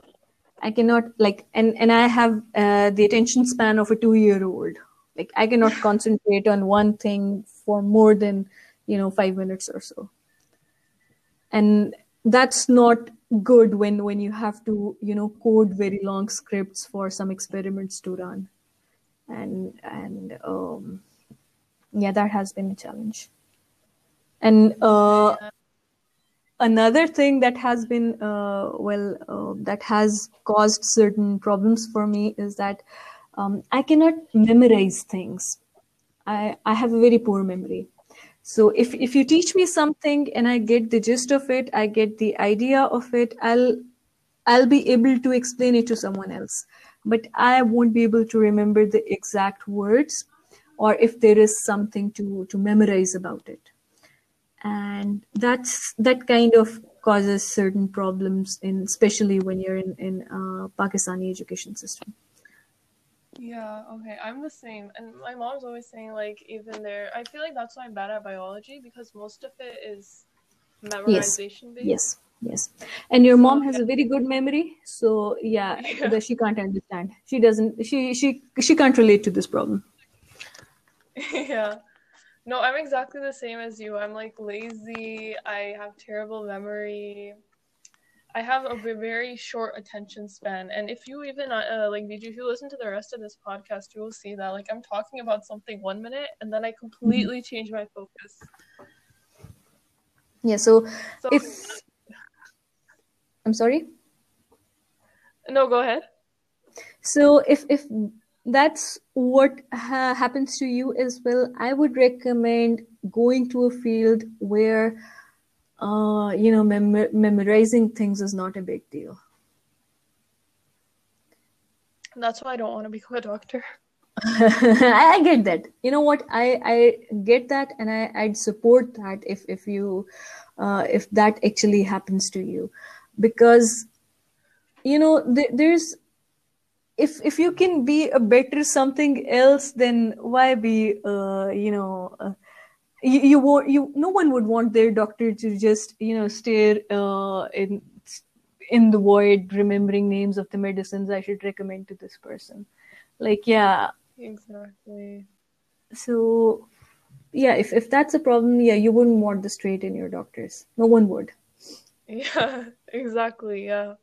I cannot like and and I have uh, the attention span of a two year old. Like I cannot concentrate on one thing for more than you know five minutes or so. And that's not good when when you have to you know code very long scripts for some experiments to run. And and um, yeah, that has been a challenge. And uh, another thing that has been uh, well uh, that has caused certain problems for me is that um, i cannot memorize things. I i have a very poor memory. So if if you teach me something and i get the gist of it i get the idea of it i'll i'll be able to explain it to someone else but i won't be able to remember the exact words or if there is something to to memorize about it and that's that kind of causes certain problems in especially when you're in in uh, pakistani education system Yeah, okay, I'm the same. And my mom's always saying like even there I feel like that's why I'm bad at biology because most of it is memorization based. yes yes and your mom has a very good memory so yeah, Yeah. she can't understand she doesn't she she she can't relate to this problem yeah. No, I'm exactly the same as you. I'm like lazy. I have terrible memory. I have a very short attention span. And if you even uh, uh, like, did you if you listen to the rest of this podcast, you will see that like I'm talking about something one minute and then I completely change my focus. yeah so So if i'm sorry no, go ahead. So if if that's what ha- happens to you as well, I would recommend going to a field where, uh, you know, mem- memorizing things is not a big deal. That's why I don't want to become a doctor. I get that. You know what? I I get that, and I I'd support that if if you, uh, if that actually happens to you, because, you know, th- there's if if you can be a better something else then why be uh you know uh, you, you won't you no one would want their doctor to just you know stare uh in in the void remembering names of the medicines i should recommend to this person. Like yeah. Exactly. so yeah if if that's a problem yeah you wouldn't want the straight in your doctors. No one would. Yeah, exactly. Yeah.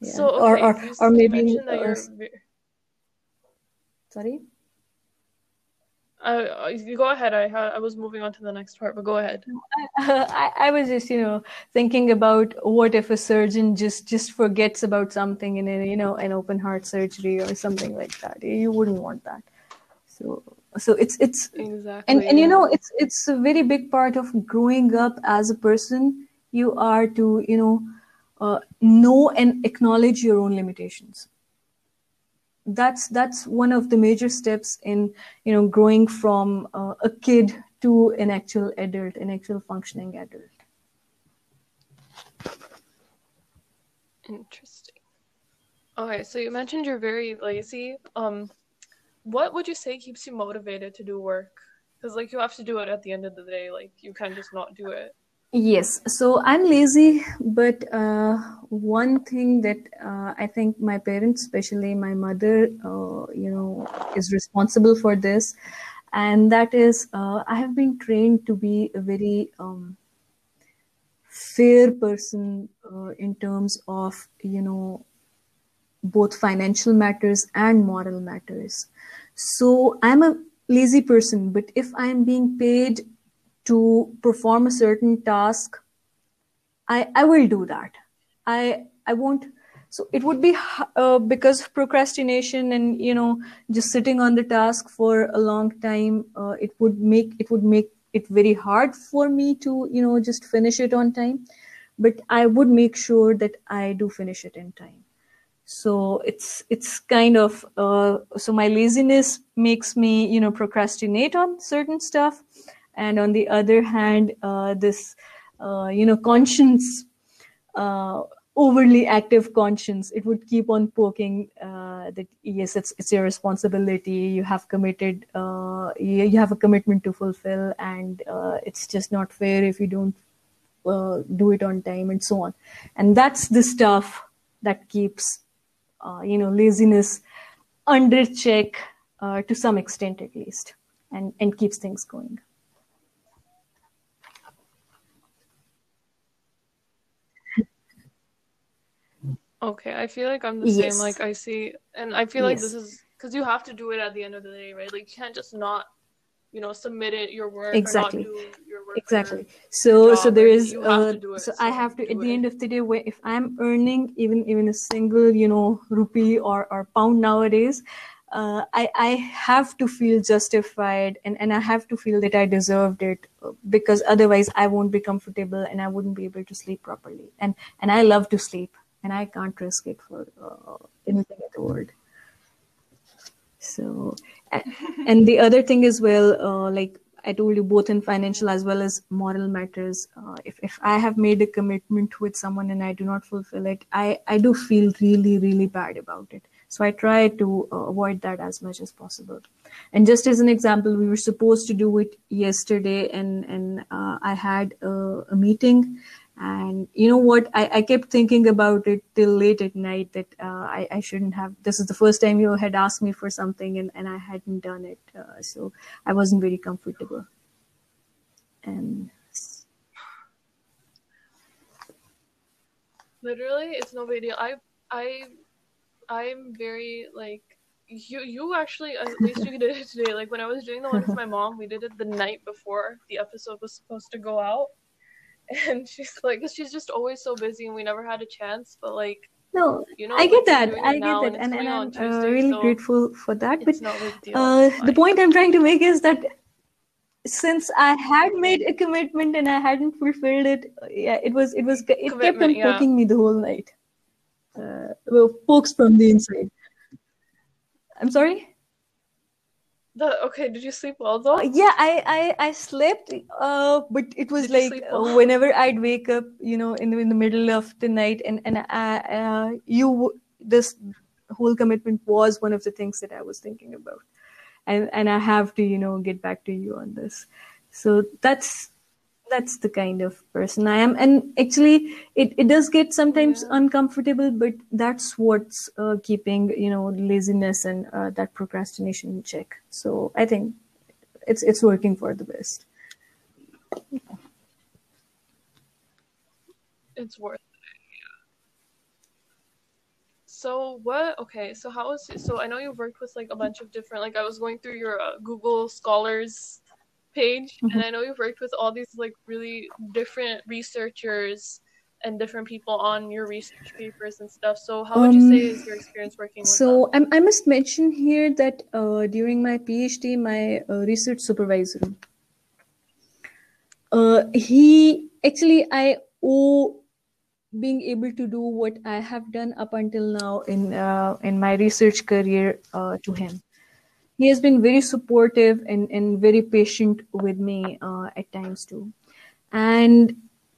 yeah So or okay, or you, or maybe mentioned that you're. sorry Uh, uh, you go ahead. I ha- I was moving on to the next part, but go ahead. I, I was just, you know, thinking about what if a surgeon just just forgets about something in a, you know, an open heart surgery or something like that. You wouldn't want that. So so it's it's Exactly. and and you know it's it's a very big part of growing up as a person. You are to, you know, uh, know and acknowledge your own limitations. That's that's one of the major steps in, you know, growing from uh, a kid to an actual adult, an actual functioning adult. Interesting. Okay, so you mentioned you're very lazy. Um, what would you say keeps you motivated to do work? Because like you have to do it at the end of the day. Like you can't just not do it. Yes, so I'm lazy, but uh, one thing that uh, I think my parents, especially my mother, uh, you know, is responsible for this, and that is uh, I have been trained to be a very um, fair person uh, in terms of you know both financial matters and moral matters. So I'm a lazy person, but if I am being paid to perform a certain task, I I will do that. I I won't. So it would be uh, because of procrastination and you know just sitting on the task for a long time. Uh, it would make it would make it very hard for me to you know just finish it on time. But I would make sure that I do finish it in time so it's it's kind of uh, so my laziness makes me you know procrastinate on certain stuff and on the other hand uh, this uh, you know conscience uh, overly active conscience it would keep on poking uh, that yes it's it's your responsibility. You have committed uh, you, you have a commitment to fulfill and it's just not fair if you don't do it on time and so on. And that's the stuff that keeps uh, you know laziness under check uh, to some extent at least and and keeps things going Okay, I feel like I'm the Yes. same. Like I see, and I feel like Yes. this is because you have to do it at the end of the day, right? Like you can't just not, you know, submit it your work Exactly. or not do your work. exactly so so there is uh, it, so i have to at the it. end of the day where if i'm earning even even a single you know rupee or or pound nowadays uh, I, I have to feel justified and, and I have to feel that I deserved it uh, because otherwise I won't be comfortable and I wouldn't be able to sleep properly. And and I love to sleep and I can't risk it for uh, anything in the world. So, and the other thing as well, uh, like I told you, both in financial as well as moral matters, uh, if, if I have made a commitment with someone and I do not fulfill it, I, I do feel really, really bad about it. So I try to uh, avoid that as much as possible. And just as an example, we were supposed to do it yesterday, and and uh, I had a, a meeting, and you know what? I, I kept thinking about it till late at night that uh, I, I shouldn't have. This is the first time you had asked me for something, and, and I hadn't done it, uh, so I wasn't very comfortable. And Literally, it's no big deal. I I I'm very like you you actually at least you did it today. Like when I was doing the one with my mom, we did it the night before the episode was supposed to go out. And she's like, she's just always so busy, and we never had a chance. But like, no, you know, I get that. I get that, and, and I'm on uh, really so grateful for that. But uh, the point I'm trying to make is that since I had made a commitment and I hadn't fulfilled it, uh, yeah, it was it was it kept on Commitment, yeah. poking me the whole night. Uh, well, pokes from the inside. I'm sorry. The, okay, did you sleep well though? Uh, yeah, I I I slept, uh, but it was Did like uh, well? whenever I'd wake up, you know, in the in the middle of the night, and and I, uh, you this whole commitment was one of the things that I was thinking about, and and I have to you know get back to you on this. So that's that's the kind of person I am, and actually, it it does get sometimes Yeah. uncomfortable, but that's what's uh, keeping you know laziness and uh, that procrastination in check. So I think it's it's working for the best. It's worth it. Yeah. So what? Okay, so how was so? I know you've worked with like a bunch of different. Like I was going through your uh, Google Scholars page, and I know you've worked with all these like really different researchers and different people on your research papers and stuff. So how would you Um, say is your experience working with So I, I must mention here that uh, during my PhD, my uh, research supervisor, uh, he actually I owe being able to do what I have done up until now in uh, in my research career uh, to him. He has been very supportive and, and very patient with me uh, at times too, and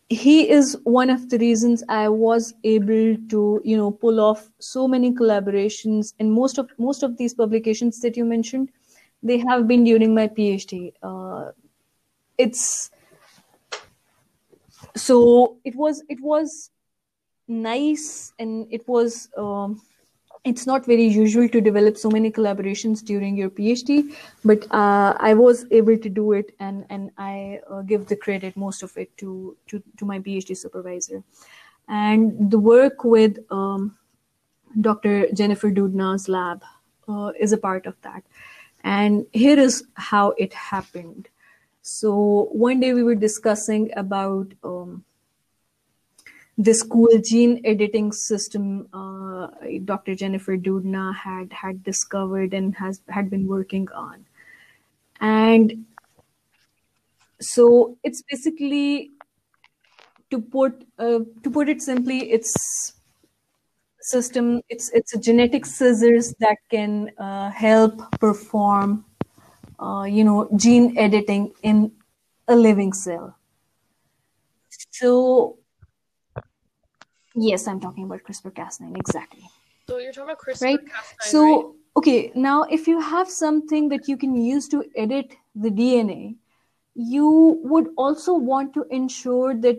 he is one of the reasons I was able to, you know, pull off so many collaborations. And most of most of these publications that you mentioned, they have been during my PhD. Uh, it's so it was it was nice and it was um, it's not very usual to develop so many collaborations during your phd but uh, i was able to do it and and i uh, give the credit most of it to to, to my phd supervisor and the work with um, dr jennifer doudna's lab uh, is a part of that And here is how it happened. So one day we were discussing about um, this cool gene editing system uh, Dr. Jennifer Doudna had had discovered and has had been working on, and so it's basically to put uh, to put it simply, it's system. It's it's a genetic scissors that can uh, help perform, uh, you know, gene editing in a living cell. So yes, I'm talking about CRISPR-Cas9 exactly. So you're talking about CRISPR Right. Cas9, So right? okay, now if you have something that you can use to edit the DNA, you would also want to ensure that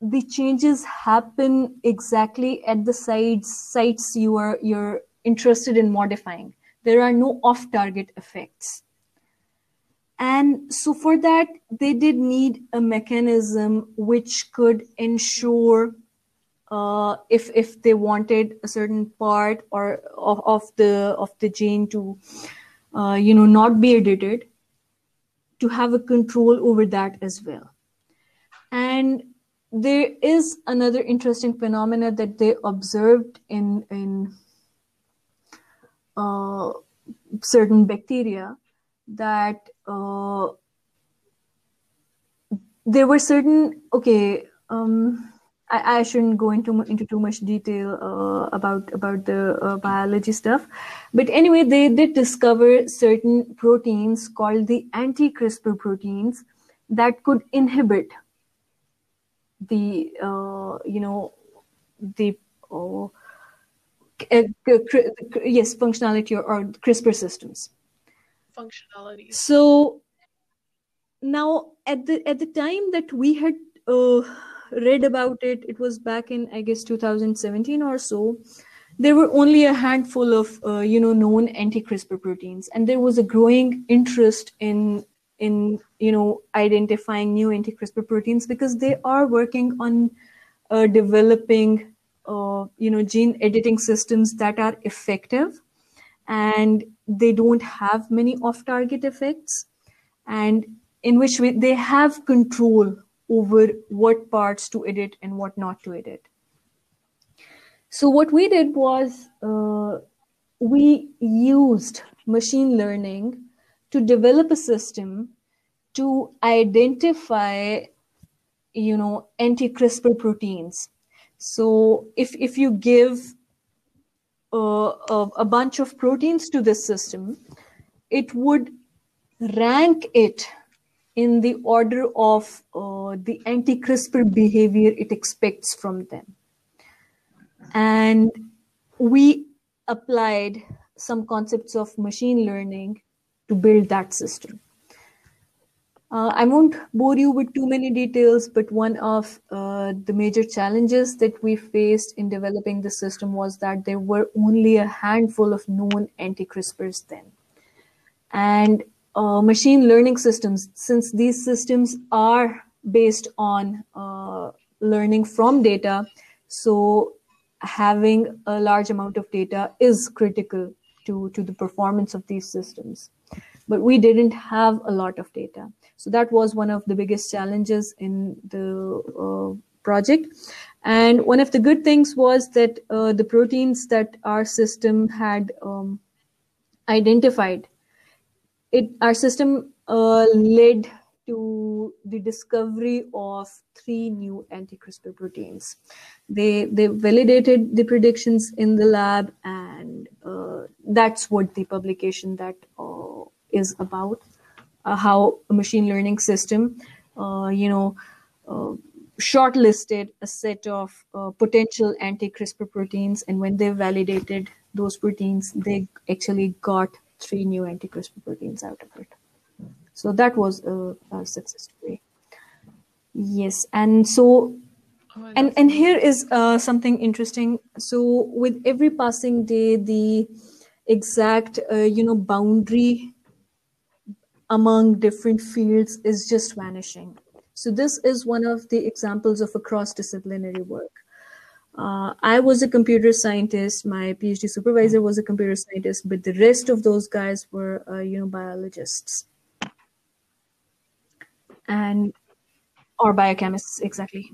the changes happen exactly at the sites sites you are you're interested in modifying there are no off target effects and so for that they did need a mechanism which could ensure uh, if if they wanted a certain part or of, of the of the gene to uh, you know not be edited to have a control over that as well. And there is another interesting phenomena that they observed in in uh, certain bacteria that uh, there were certain okay um, I, I shouldn't go into into too much detail uh, about about the uh, biology stuff but anyway they did discover certain proteins called the anti-crispr proteins that could inhibit the uh, you know the cr- yes functionality or, or CRISPR systems. Functionality. So now at the at the time that we had uh, read about it, it was back in I guess 2017 or so. There were only a handful of uh, you know known anti-CRISPR proteins, and there was a growing interest in in you know identifying new anti-CRISPR proteins because they are working on uh, developing uh, you know gene editing systems that are effective and they don't have many off-target effects and in which way they have control over what parts to edit and what not to edit. So what we did was uh, we used machine learning to develop a system to identify you know anti-crispr proteins. So if if you give uh, a, a bunch of proteins to this system it would rank it in the order of uh, the anti-crispr behavior it expects from them and we applied some concepts of machine learning to build that system uh, I won't bore you with too many details, but one of uh, the major challenges that we faced in developing the system was that there were only a handful of known anti-CRISPRs then. And uh, machine learning systems, since these systems are based on uh, learning from data, so having a large amount of data is critical to, to the performance of these systems. But we didn't have a lot of data. So that was one of the biggest challenges in the uh, project. And one of the good things was that uh, the proteins that our system had um, identified, it our system uh, led to the discovery of three new anti-CRISPR proteins. They they validated the predictions in the lab, and uh, that's what the publication that uh, is about uh, how a machine learning system, uh, you know, uh, shortlisted a set of uh, potential anti-CRISPR proteins, and when they validated those proteins, they actually got three new anti-CRISPR proteins out of it. So that was a, a success story. Yes, and so Oh and and here is uh, something interesting so with every passing day the exact uh, you know boundary among different fields is just vanishing so this is one of the examples of a cross disciplinary work uh, I was a computer scientist. My PhD supervisor was a computer scientist, but the rest of those guys were, uh, you know, biologists and or biochemists exactly.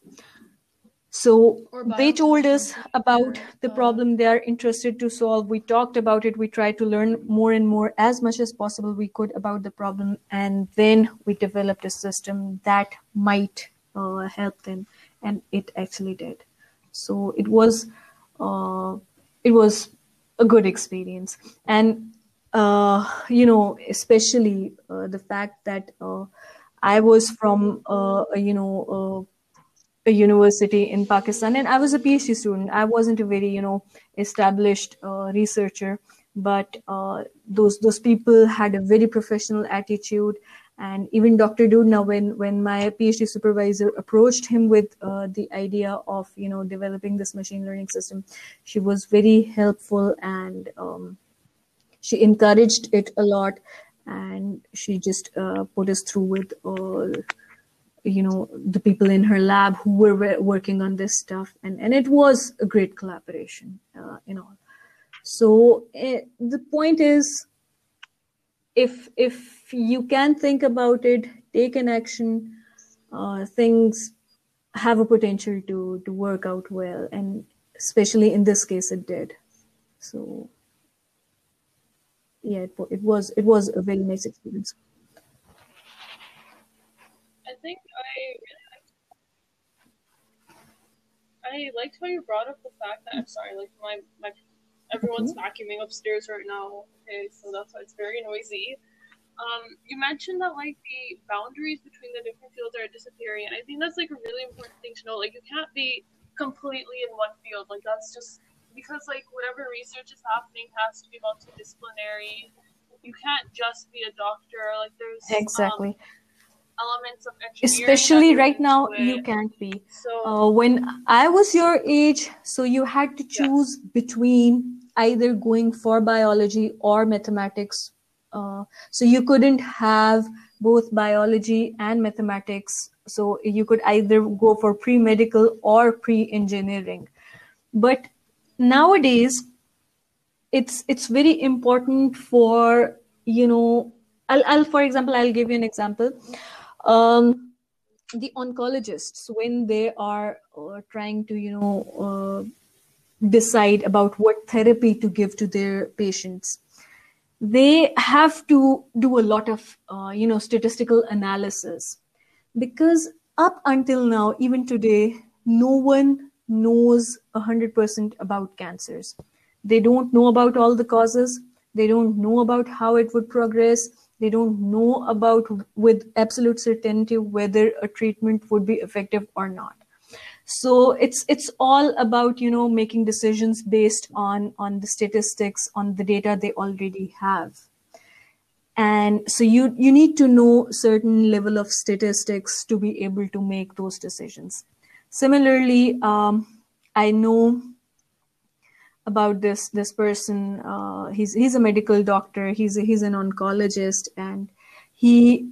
So they told us about the uh, problem they are interested to solve. We talked about it. We tried to learn more and more as much as possible we could about the problem, and then we developed a system that might uh, help them, and it actually did. So it was uh, it was a good experience, and uh, you know, especially uh, the fact that uh, I was from uh, you know. A university in Pakistan, and I was a PhD student. I wasn't a very, you know, established uh, researcher, but those those people had a very professional attitude. And even Dr. Doudna, when when my PhD supervisor approached him with uh, the idea of, you know, developing this machine learning system, she was very helpful and um, she encouraged it a lot, and she just uh, put us through with all you know the people in her lab who were wo- working on this stuff and and it was a great collaboration uh, in all so eh, the point is if if you can think about it take an action uh, things have a potential to to work out well and especially in this case it did. So yeah it, it was it was a very nice experience. I think I really liked, I liked how you brought up the fact that I'm sorry, like my my everyone's vacuuming upstairs right now. Okay, so that's why it's very noisy. Um, you mentioned that like the boundaries between the different fields are disappearing, and I think that's like a really important thing to know. Like you can't be completely in one field. Like that's just because like whatever research is happening has to be multidisciplinary. You can't just be a doctor. Like there's um, exactly elements of especially right now you can't be. So uh, when i was your age so you had to choose between either going for biology or mathematics. Uh, so you couldn't have both biology and mathematics. So you could either go for pre-medical or pre-engineering. But nowadays it's it's very important for you know I'll, I'll for example i'll give you an example um, the oncologists when they are uh, trying to you know uh, decide about what therapy to give to their patients they have to do a lot of uh, you know statistical analysis. Because up until now even today no one knows 100% about cancers. They don't know about all the causes. They don't know about how it would progress they don't know about with absolute certainty whether a treatment would be effective or not. So it's it's all about you know making decisions based on on the statistics on the data they already have. And so you you need to know certain level of statistics to be able to make those decisions. Similarly um, i know about this this person uh, he's he's a medical doctor he's a, he's an oncologist and he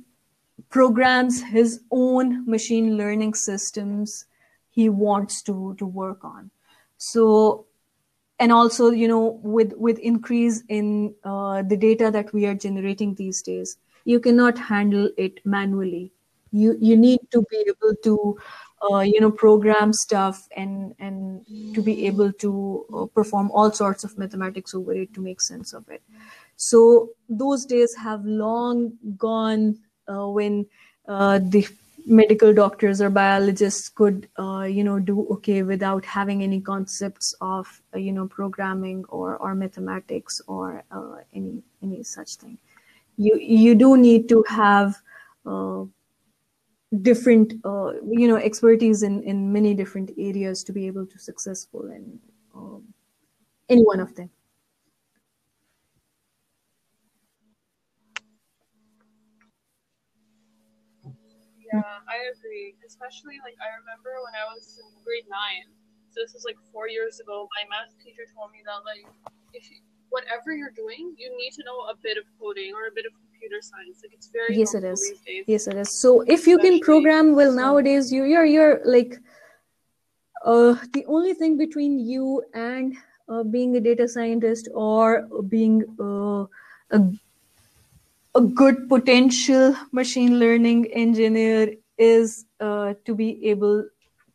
programs his own machine learning systems he wants to to work on. So and also you know with with increase in uh, the data that we are generating these days you cannot handle it manually. You you need to be able to uh, you know program stuff and and to be able to uh, perform all sorts of mathematics over it to make sense of it. So those days have long gone uh, when uh, the medical doctors or biologists could uh, you know do okay without having any concepts of uh, you know programming or or mathematics or any any such thing. You you do need to have different uh, you know expertise in in many different areas to be able to successful in um, any one of them Yeah, I agree. Especially like I remember when I was in grade nine. So this was like four years ago. My math teacher told me that like if you, whatever you're doing, you need to know a bit of coding or a bit of computer science. Like it's very yes it is yes it is so if you can program well nowadays you you're you're like uh, the only thing between you and uh, being a data scientist or being uh, a, a good potential machine learning engineer is uh, to be able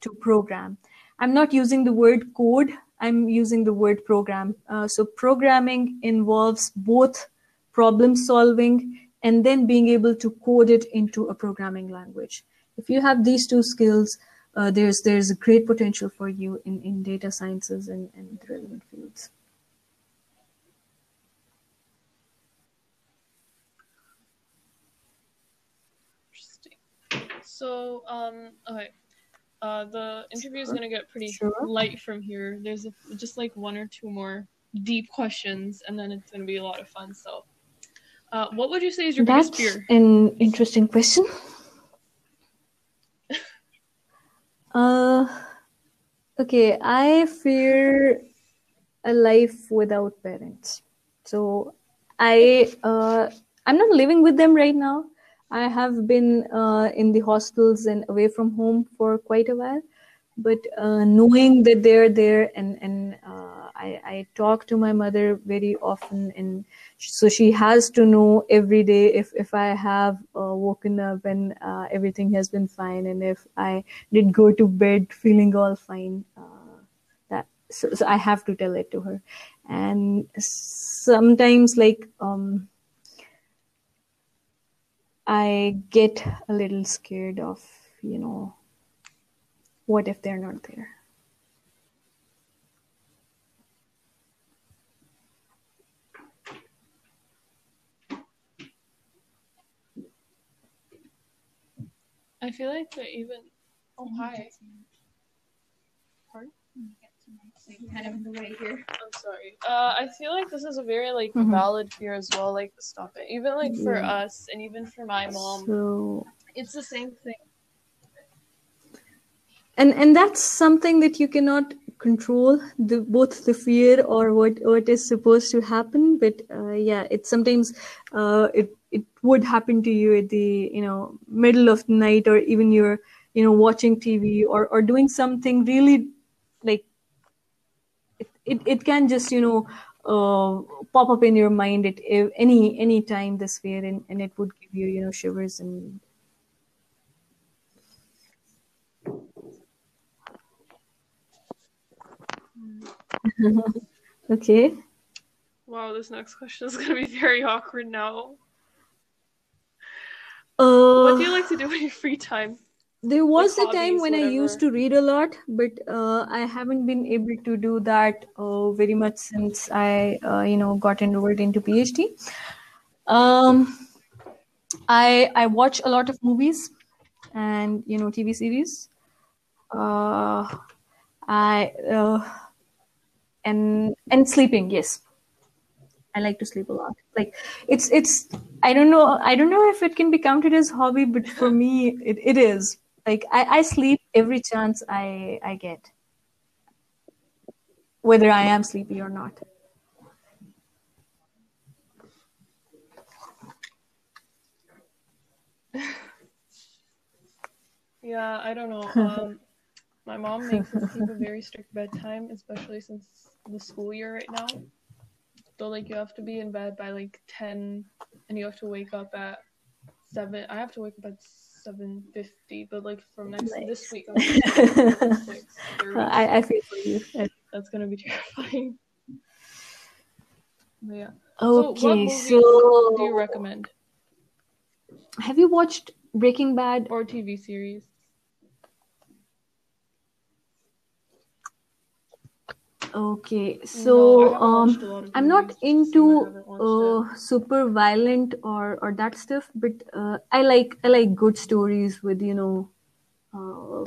to program. I'm not using the word code, I'm using the word program. Uh, so, programming involves both problem solving and then being able to code it into a programming language. If you have these two skills, uh, there's there's a great potential for you in, in data sciences and, and relevant fields. Interesting. So, um, okay. Uh, the interview is Sure. gonna get pretty Sure. light from here. There's a, just like one or two more deep questions, and then it's gonna be a lot of fun. So, uh, what would you say is your That's biggest fear? an interesting question. uh, okay, I fear a life without parents. So I uh, I'm not living with them right now. I have been uh, in the hostels and away from home for quite a while, but uh, knowing that they're there and and uh, I I talk to my mother very often and so she has to know every day if if i have uh, woken up and uh, everything has been fine and if i did go to bed feeling all fine uh, that so, so i have to tell it to her. And sometimes like um i get a little scared of you know what if they're not there I feel like that even. Oh hi. Pardon? kind of in the way here. I'm sorry. Uh, I feel like this is a very like Mhm. valid fear as well. Like, stop it. Even like for Yeah. us, and even for my mom, so it's the same thing. and and that's something that you cannot control the both the fear or what what is supposed to happen but uh, yeah it sometimes uh, it it would happen to you at the you know middle of the night or even you're you know watching tv or or doing something really like it, it, can just you know uh, pop up in your mind at any any time this fear and, and it would give you you know shivers and okay Wow, this next question is gonna be very awkward now. uh, What do you like to do in your free time? There was a hobbies, time when i used to read a lot but uh, i haven't been able to do that uh, very much since i uh, you know got enrolled into phd um i i watch a lot of movies and you know tv series. Uh i uh, and and sleeping yes. I like to sleep a lot. Like it's it's i don't know i don't know if it can be counted as hobby but for me it, it is like I, I sleep every chance i i get whether i am sleepy or not Yeah, I don't know. Um, my mom makes us keep a very strict bedtime, especially since the school year right now. So like you have to be in bed by like ten, and you have to wake up at seven. I have to wake up at seven fifty, but like from next this week, I'm gonna wake up at 6:30. I, I feel for you That's gonna be terrifying. But yeah. So, what okay movies so do you recommend have you watched breaking bad or TV series? Okay so haven't um watched a lot of I'm not movies, so I into haven't watched it. uh, super violent or or that stuff, but uh, I like I like good stories with you know uh,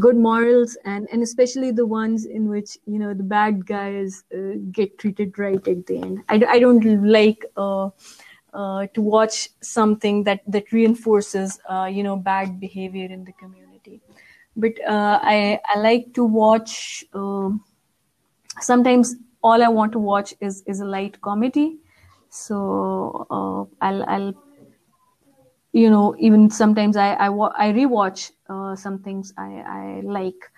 good morals and and especially the ones in which you know the bad guys uh, get treated right at the end. I, I don't like uh, uh, to watch something that that reinforces uh, you know bad behavior in the community, but uh, I I like to watch. um sometimes all I want to watch is is a light comedy. So uh, I'll I'll you know even sometimes I I, I rewatch uh, some things I I like.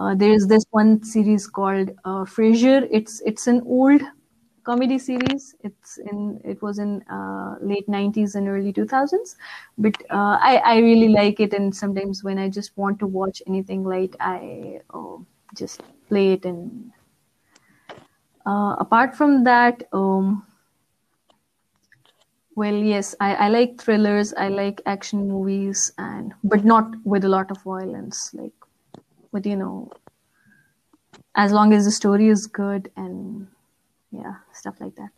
uh, there's this one series called uh, Frasier. It's it's an old comedy series. It's in it was in uh, late 90s and early 2000s, but uh, I I really like it. And sometimes when I just want to watch anything light, I uh, just play it. And uh, apart from that, um, well, yes, I, I like thrillers. I like action movies, and but not with a lot of violence. Like, but you know, as long as the story is good and yeah, stuff like that.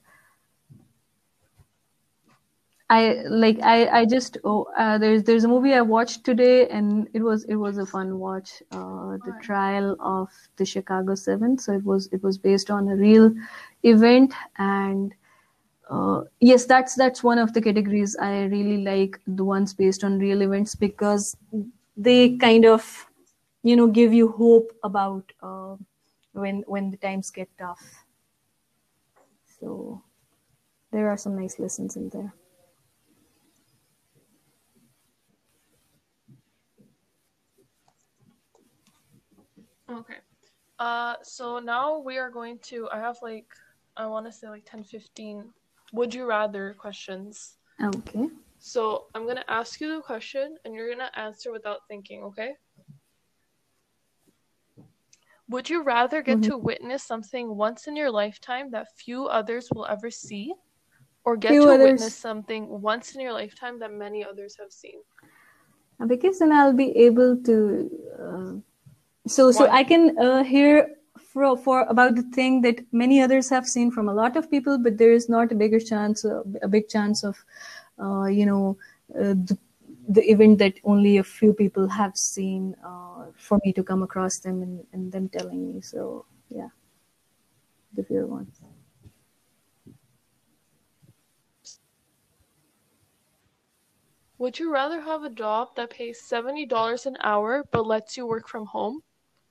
I like I I just oh uh, there's there's a movie I watched today and it was it was a fun watch. Uh, the trial of the Chicago Seven. So it was it was based on a real event and uh, yes, that's that's one of the categories I really like the ones based on real events because they kind of you know give you hope about uh, when when the times get tough. So there are some nice lessons in there. Okay. Uh, so now we are going to. I have like, I want to say like 10, 15 would you rather questions. Okay. So I'm gonna ask you the question and you're gonna answer without thinking, okay? Would you rather get Mhm. to witness something once in your lifetime that few others will ever see, or get Few to others. witness something once in your lifetime that many others have seen? Because then I'll be able to. Uh, so so Why? I can uh, hear for for about the thing that many others have seen from a lot of people, but there is not a bigger chance, uh, a big chance of, uh, you know, uh, the the event that only a few people have seen uh, for me to come across them and, and them telling me. So yeah, the fear ones Would you rather have a job that pays $70 an hour but lets you work from home,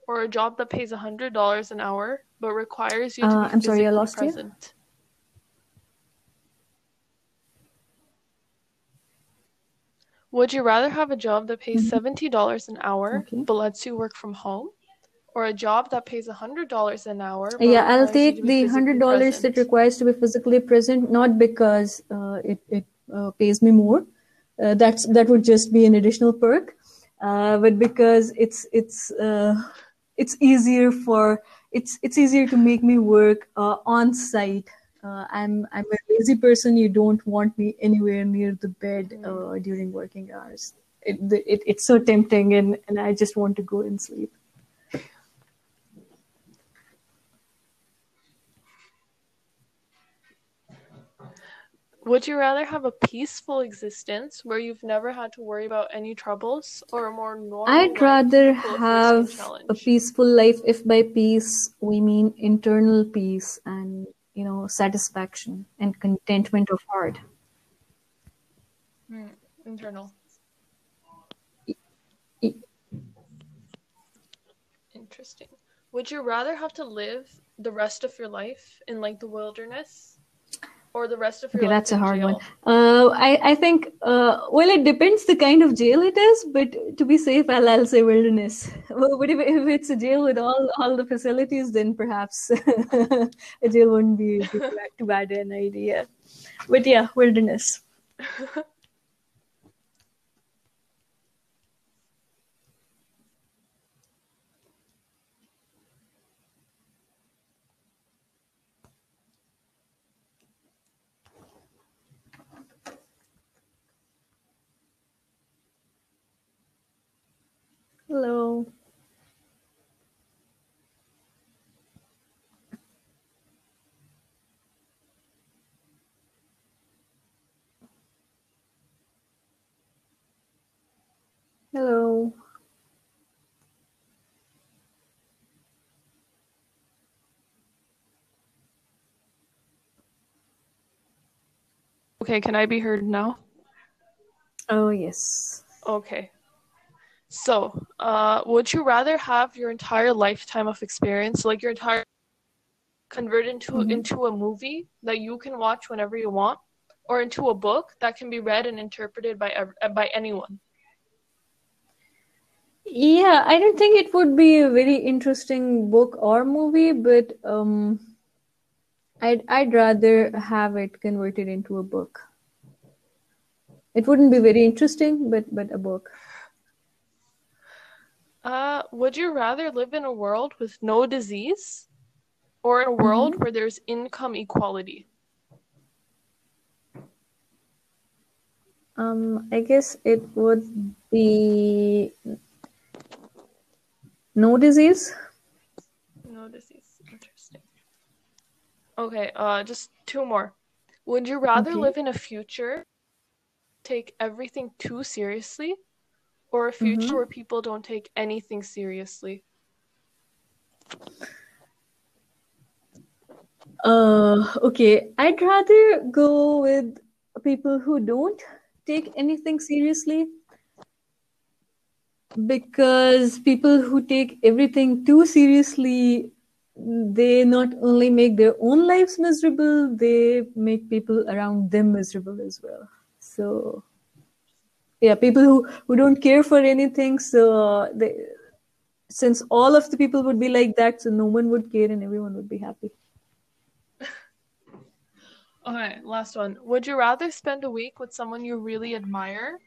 or a job that pays $100 an hour but requires you to Uh, be I'm sorry, I physically lost you. present? Would you rather have a job that pays Mhm. $70 an hour Okay. but lets you work from home, or a job that pays $100 an hour Yeah, I'll take the hundred dollars that requires to be physically present, not because uh, it it uh, pays me more. Uh, that's that would just be an additional perk, uh, but because it's it's uh, it's easier for it's it's easier to make me work uh, on site. Uh, I'm I'm a lazy person. You don't want me anywhere near the bed uh, during working hours. It, it it's so tempting, and and I just want to go and sleep. Would you rather have a peaceful existence where you've never had to worry about any troubles, or a more normal I'd rather full of risk and have a peaceful life if by peace we mean internal peace and you know satisfaction and contentment of heart. Hmm, internal. Interesting. Would you rather have to live the rest of your life in like the wilderness, or the rest of your Okay, that's a hard one. Uh, I I think uh, well it depends the kind of jail it is, but to be safe, I'll, I'll say wilderness. Well, But if, if it's a jail with all all the facilities, then perhaps a jail wouldn't be too bad, too bad an idea. But yeah, wilderness. Hello. Hello. Okay, can I be heard now? Oh yes. Okay. So, uh, would you rather have your entire lifetime of experience, like your entire converted into Mhm. into a movie that you can watch whenever you want, or into a book that can be read and interpreted by ev- uh, by anyone? Yeah, I don't think it would be a very interesting book or movie, but um, I'd I'd rather have it converted into a book. It wouldn't be very interesting, but but a book. Uh, would you rather live in a world with no disease or in a world where there's income equality? Um, I guess it would be no disease. No disease. Interesting. Okay, uh, just two more. Would you rather Okay. live in a future take everything too seriously or a future Mhm. where people don't take anything seriously? Uh, okay, I'd rather go with people who don't take anything seriously because people who take everything too seriously they not only make their own lives miserable they make people around them miserable as well so yeah people who who don't care for anything so they since all of the people would be like that so no one would care and everyone would be happy Okay, last one. Would you rather spend a week with someone you really admire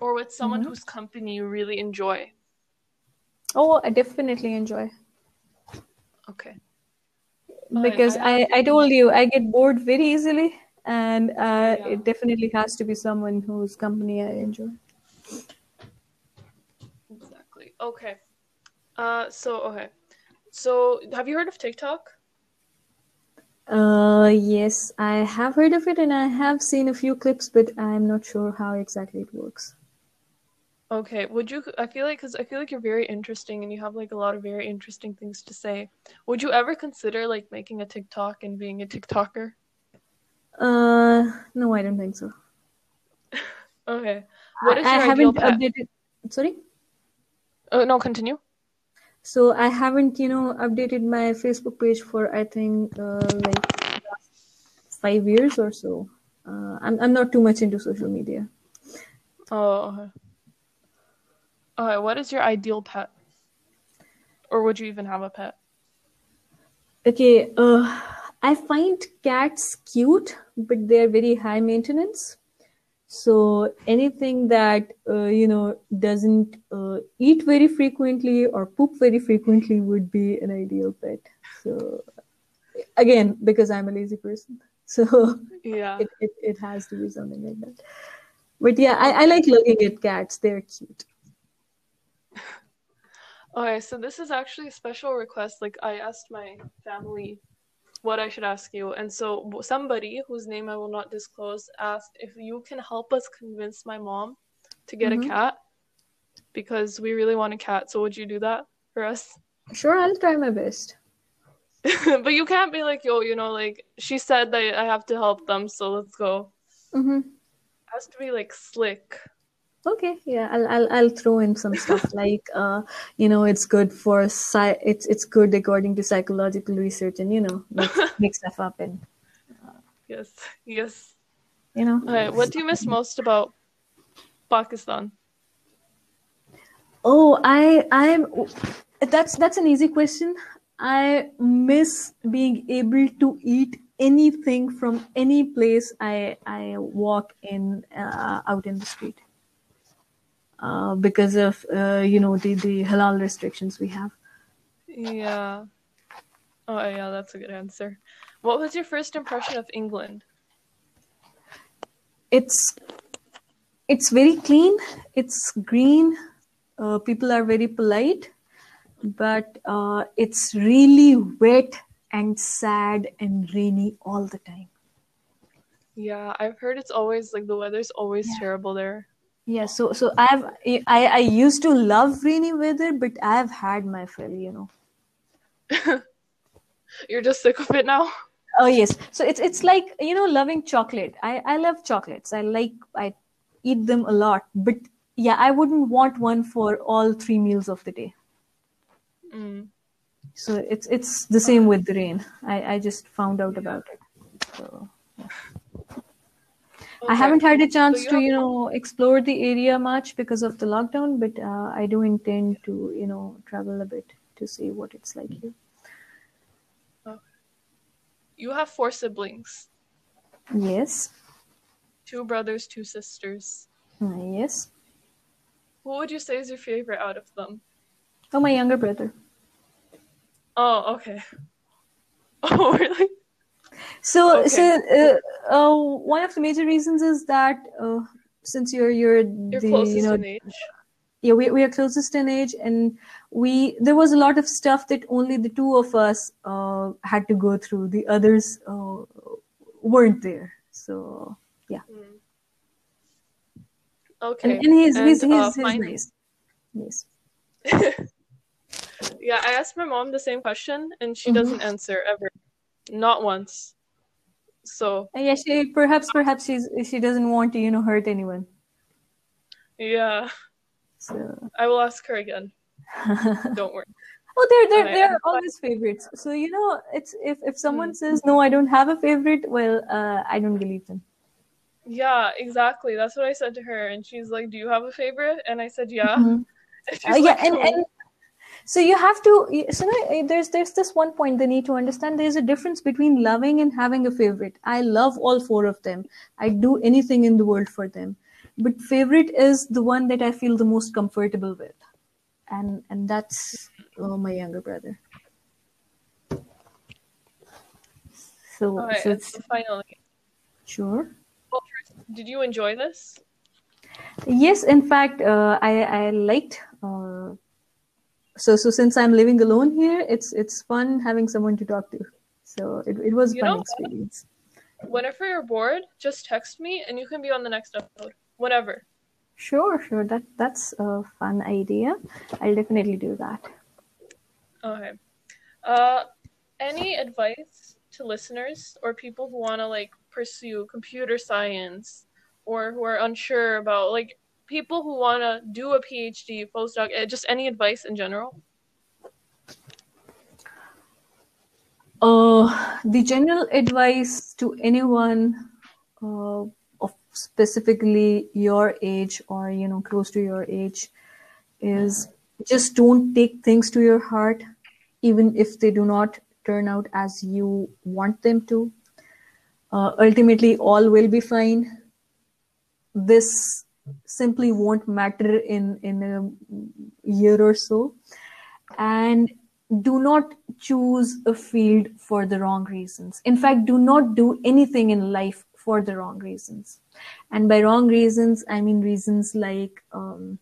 or with someone Mhm. whose company you really enjoy? Oh, I definitely enjoy Okay. Because I I, I told you I get bored very easily, and uh, Yeah. it definitely has to be someone whose company I enjoy. Exactly. Okay. Uh, so okay. So have you heard of TikTok? Uh, yes, I have heard of it and I have seen a few clips, but I'm not sure how exactly it works. Okay. Would you? I feel like because I feel like you're very interesting and you have like a lot of very interesting things to say. Would you ever consider like making a TikTok and being a TikToker? Uh, no, I don't think so. Okay. What is I, I your ideal haven't pet? updated. Sorry? Oh no, continue. So I haven't, you know, updated my Facebook page for I think uh, like five years or so. Uh, I'm I'm not too much into social media. Oh. Okay. Okay. What is your ideal pet? Or would you even have a pet? Okay, uh, I find cats cute, but they're very high maintenance. So anything that uh, you know doesn't uh, eat very frequently or poop very frequently would be an ideal pet. So again, because I'm a lazy person, so Yeah. it, it, it has to be something like that. But yeah, I, I like looking at cats. They're cute. Okay, so this is actually a special request. Like I asked my family what I should ask you, and so somebody whose name I will not disclose asked if you can help us convince my mom to get Mhm. a cat because we really want a cat. So would you do that for us? Sure, I'll try my best. but you can't be like, yo, you know, like she said that I have to help them, so let's go. Mm-hmm. It has to be like slick. Okay, yeah, I'll I'll I'll throw in some stuff like uh, you know, it's good for sci- it's it's good according to psychological research, and you know, make make stuff up, and Yes, yes. you know. Okay, what do you miss most about Pakistan? Oh, I I'm that's that's an easy question. I miss being able to eat anything from any place I I walk in uh, out in the street. Uh, because of uh, you know the the halal restrictions we have. Yeah. Oh, yeah, that's a good answer. What was your first impression of England? it's it's very clean it's green uh, people are very polite but uh, it's really wet and sad and rainy all the time Yeah, I've heard it's always like the weather's always Yeah. terrible there. Yeah so so i've i i used to love rainy weather but i've had my fill you know You're just sick of it now? oh yes so it's it's like you know loving chocolate i i love chocolates i like i eat them a lot but yeah i wouldn't want one for all three meals of the day Mm. So it's it's the same with the rain. I, I just found out about it. So yeah. I haven't had a chance you to, you know, explore the area much because of the lockdown, but uh, I do intend to, you know, travel a bit to see what it's like here. You have four siblings Yes, two brothers, two sisters. uh, yes. Who would you say is your favorite out of them? Oh, my younger brother. Oh, okay. Oh, really? So, Okay. so uh, uh, one of the major reasons is that uh, since you're you're You're the closest you know in age. yeah we we are closest in age and we there was a lot of stuff that only the two of us uh, had to go through. The others uh, weren't there. So Mm. Okay. and, and he's he's And, uh, he's, he's finally- nice. Yes. yeah, I asked my mom the same question and she Mhm. doesn't answer ever. Not once. So, yeah, she perhaps perhaps she's she doesn't want to you know hurt anyone. yeah, So I will ask her again. Don't worry. oh, they're they're they're always favorites. So you know, it's if if someone Mm. says no, I don't have a favorite. Well, uh, I don't believe them. Yeah, exactly. That's what I said to her and she's like, "Do you have a favorite?" And I said, "Yeah." Mhm. And Uh, yeah, like, and, and so you have to. So no, there's there's this one point they need to understand. There's a difference between loving and having a favorite. I love all four of them. I do anything in the world for them, but favorite is the one that I feel the most comfortable with, and and that's uh, my younger brother. So, Alright, so it's finally, sure. did you enjoy this? Yes, in fact, uh, I I liked. Uh, so so since I'm living alone here, it's it's fun having someone to talk to. So it it was a You fun know experience. Whenever you're bored, just text me and you can be on the next episode. Whenever. Sure, sure. That that's a fun idea. I'll definitely do that. Okay. Uh, any advice to listeners or people who want to like pursue computer science or who are unsure about like people who want to do a PhD, postdoc, eh, just any advice in general? Uh, the general advice to anyone uh, of specifically your age or you know close to your age is just don't take things to your heart even if they do not turn out as you want them to uh, ultimately all will be fine this simply won't matter in in a year or so and do not choose a field for the wrong reasons. In fact, do not do anything in life for the wrong reasons. And by wrong reasons, I mean reasons like, um,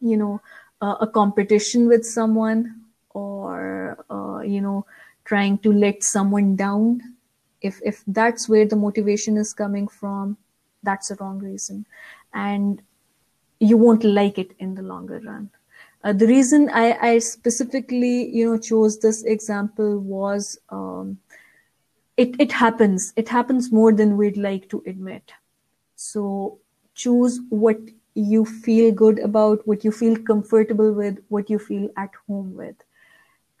you know, uh, a competition with someone or, uh, you know, trying to let someone down. If, if that's where the motivation is coming from, that's a wrong reason. And you won't like it in the longer run. Uh, the reason I, I specifically, you know, chose this example was um, it it happens. It happens more than we'd like to admit. So choose what you feel good about, what you feel comfortable with, what you feel at home with,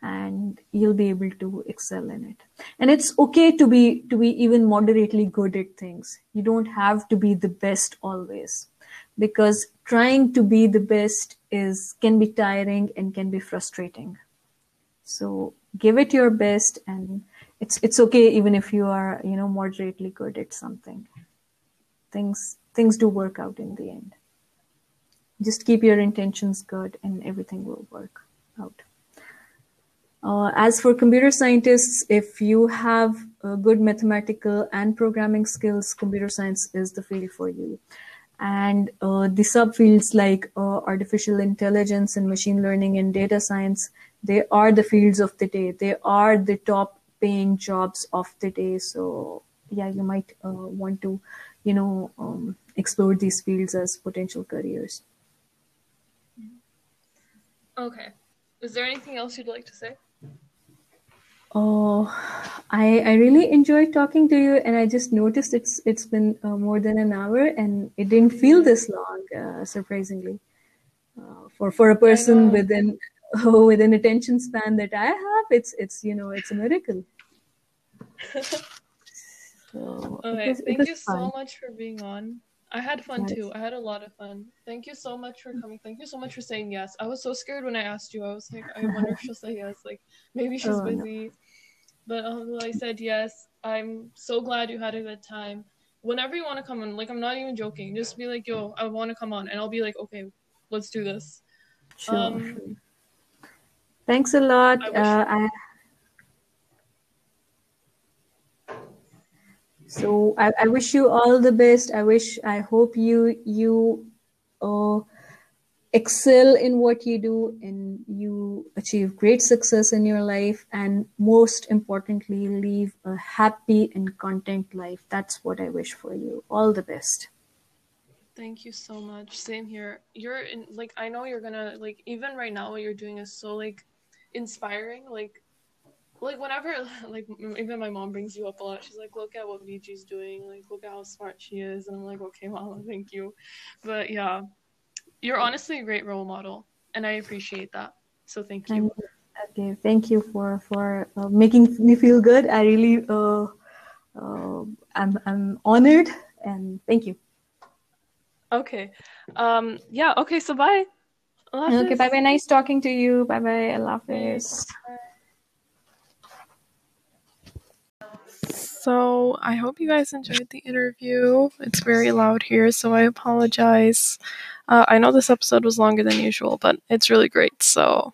and you'll be able to excel in it. And it's okay to be to be even moderately good at things. You don't have to be the best always. Because trying to be the best is can be tiring and can be frustrating. So give it your best and it's it's okay even if you are you know moderately good at something. Things things do work out in the end. Just keep your intentions good and everything will work out uh, as for computer scientists, if you have uh, good mathematical and programming skills, computer science is the field for you and uh, the subfields like uh, artificial intelligence and machine learning and data science they are the fields of the day they are the top paying jobs of the day so yeah you might uh, want to you know um, explore these fields as potential careers Okay. Is there anything else you'd like to say? Oh, I I really enjoyed talking to you, and I just noticed it's it's been uh, more than an hour, and it didn't feel this long, uh, surprisingly. Uh, for for a person within oh, with an attention span that I have, it's it's you know it's a miracle. So Okay, was, thank you fun. so much for being on. I had fun Yes. too. I had a lot of fun. Thank you so much for coming. Thank you so much for saying yes. I was so scared when I asked you. I was like, I wonder if she'll say yes. Like, maybe she's Oh, no. busy. But um, I said yes. I'm so glad you had a good time. Whenever you want to come on, like, I'm not even joking. Just be like, yo, I want to come on. And I'll be like, okay, let's do this. Sure, Um. Thanks a lot. I uh, I, so I, I wish you all the best. I wish I hope you you uh, excel in what you do and you achieve great success in your life and most importantly live a happy and content life. That's what I wish for you. All the best. Thank you so much. Same here. You're in like I know you're gonna like even right now what you're doing is so like inspiring. Like like whenever like even my mom brings you up a lot. She's like, look at what VG's doing. Like look at how smart she is. And I'm like, okay, mama, thank you. But yeah, you're honestly a great role model, and I appreciate that. So thank you. Okay, thank you for for uh, making me feel good. I really uh, uh, I'm I'm honored and thank you. Okay. Um. Yeah. Okay. So bye. Allah Okay, bye bye. Nice talking to you. Bye bye. Allah Hafiz. So I hope you guys enjoyed the interview. It's very loud here, so I apologize. Uh, I know this episode was longer than usual, but it's really great. So,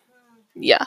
yeah.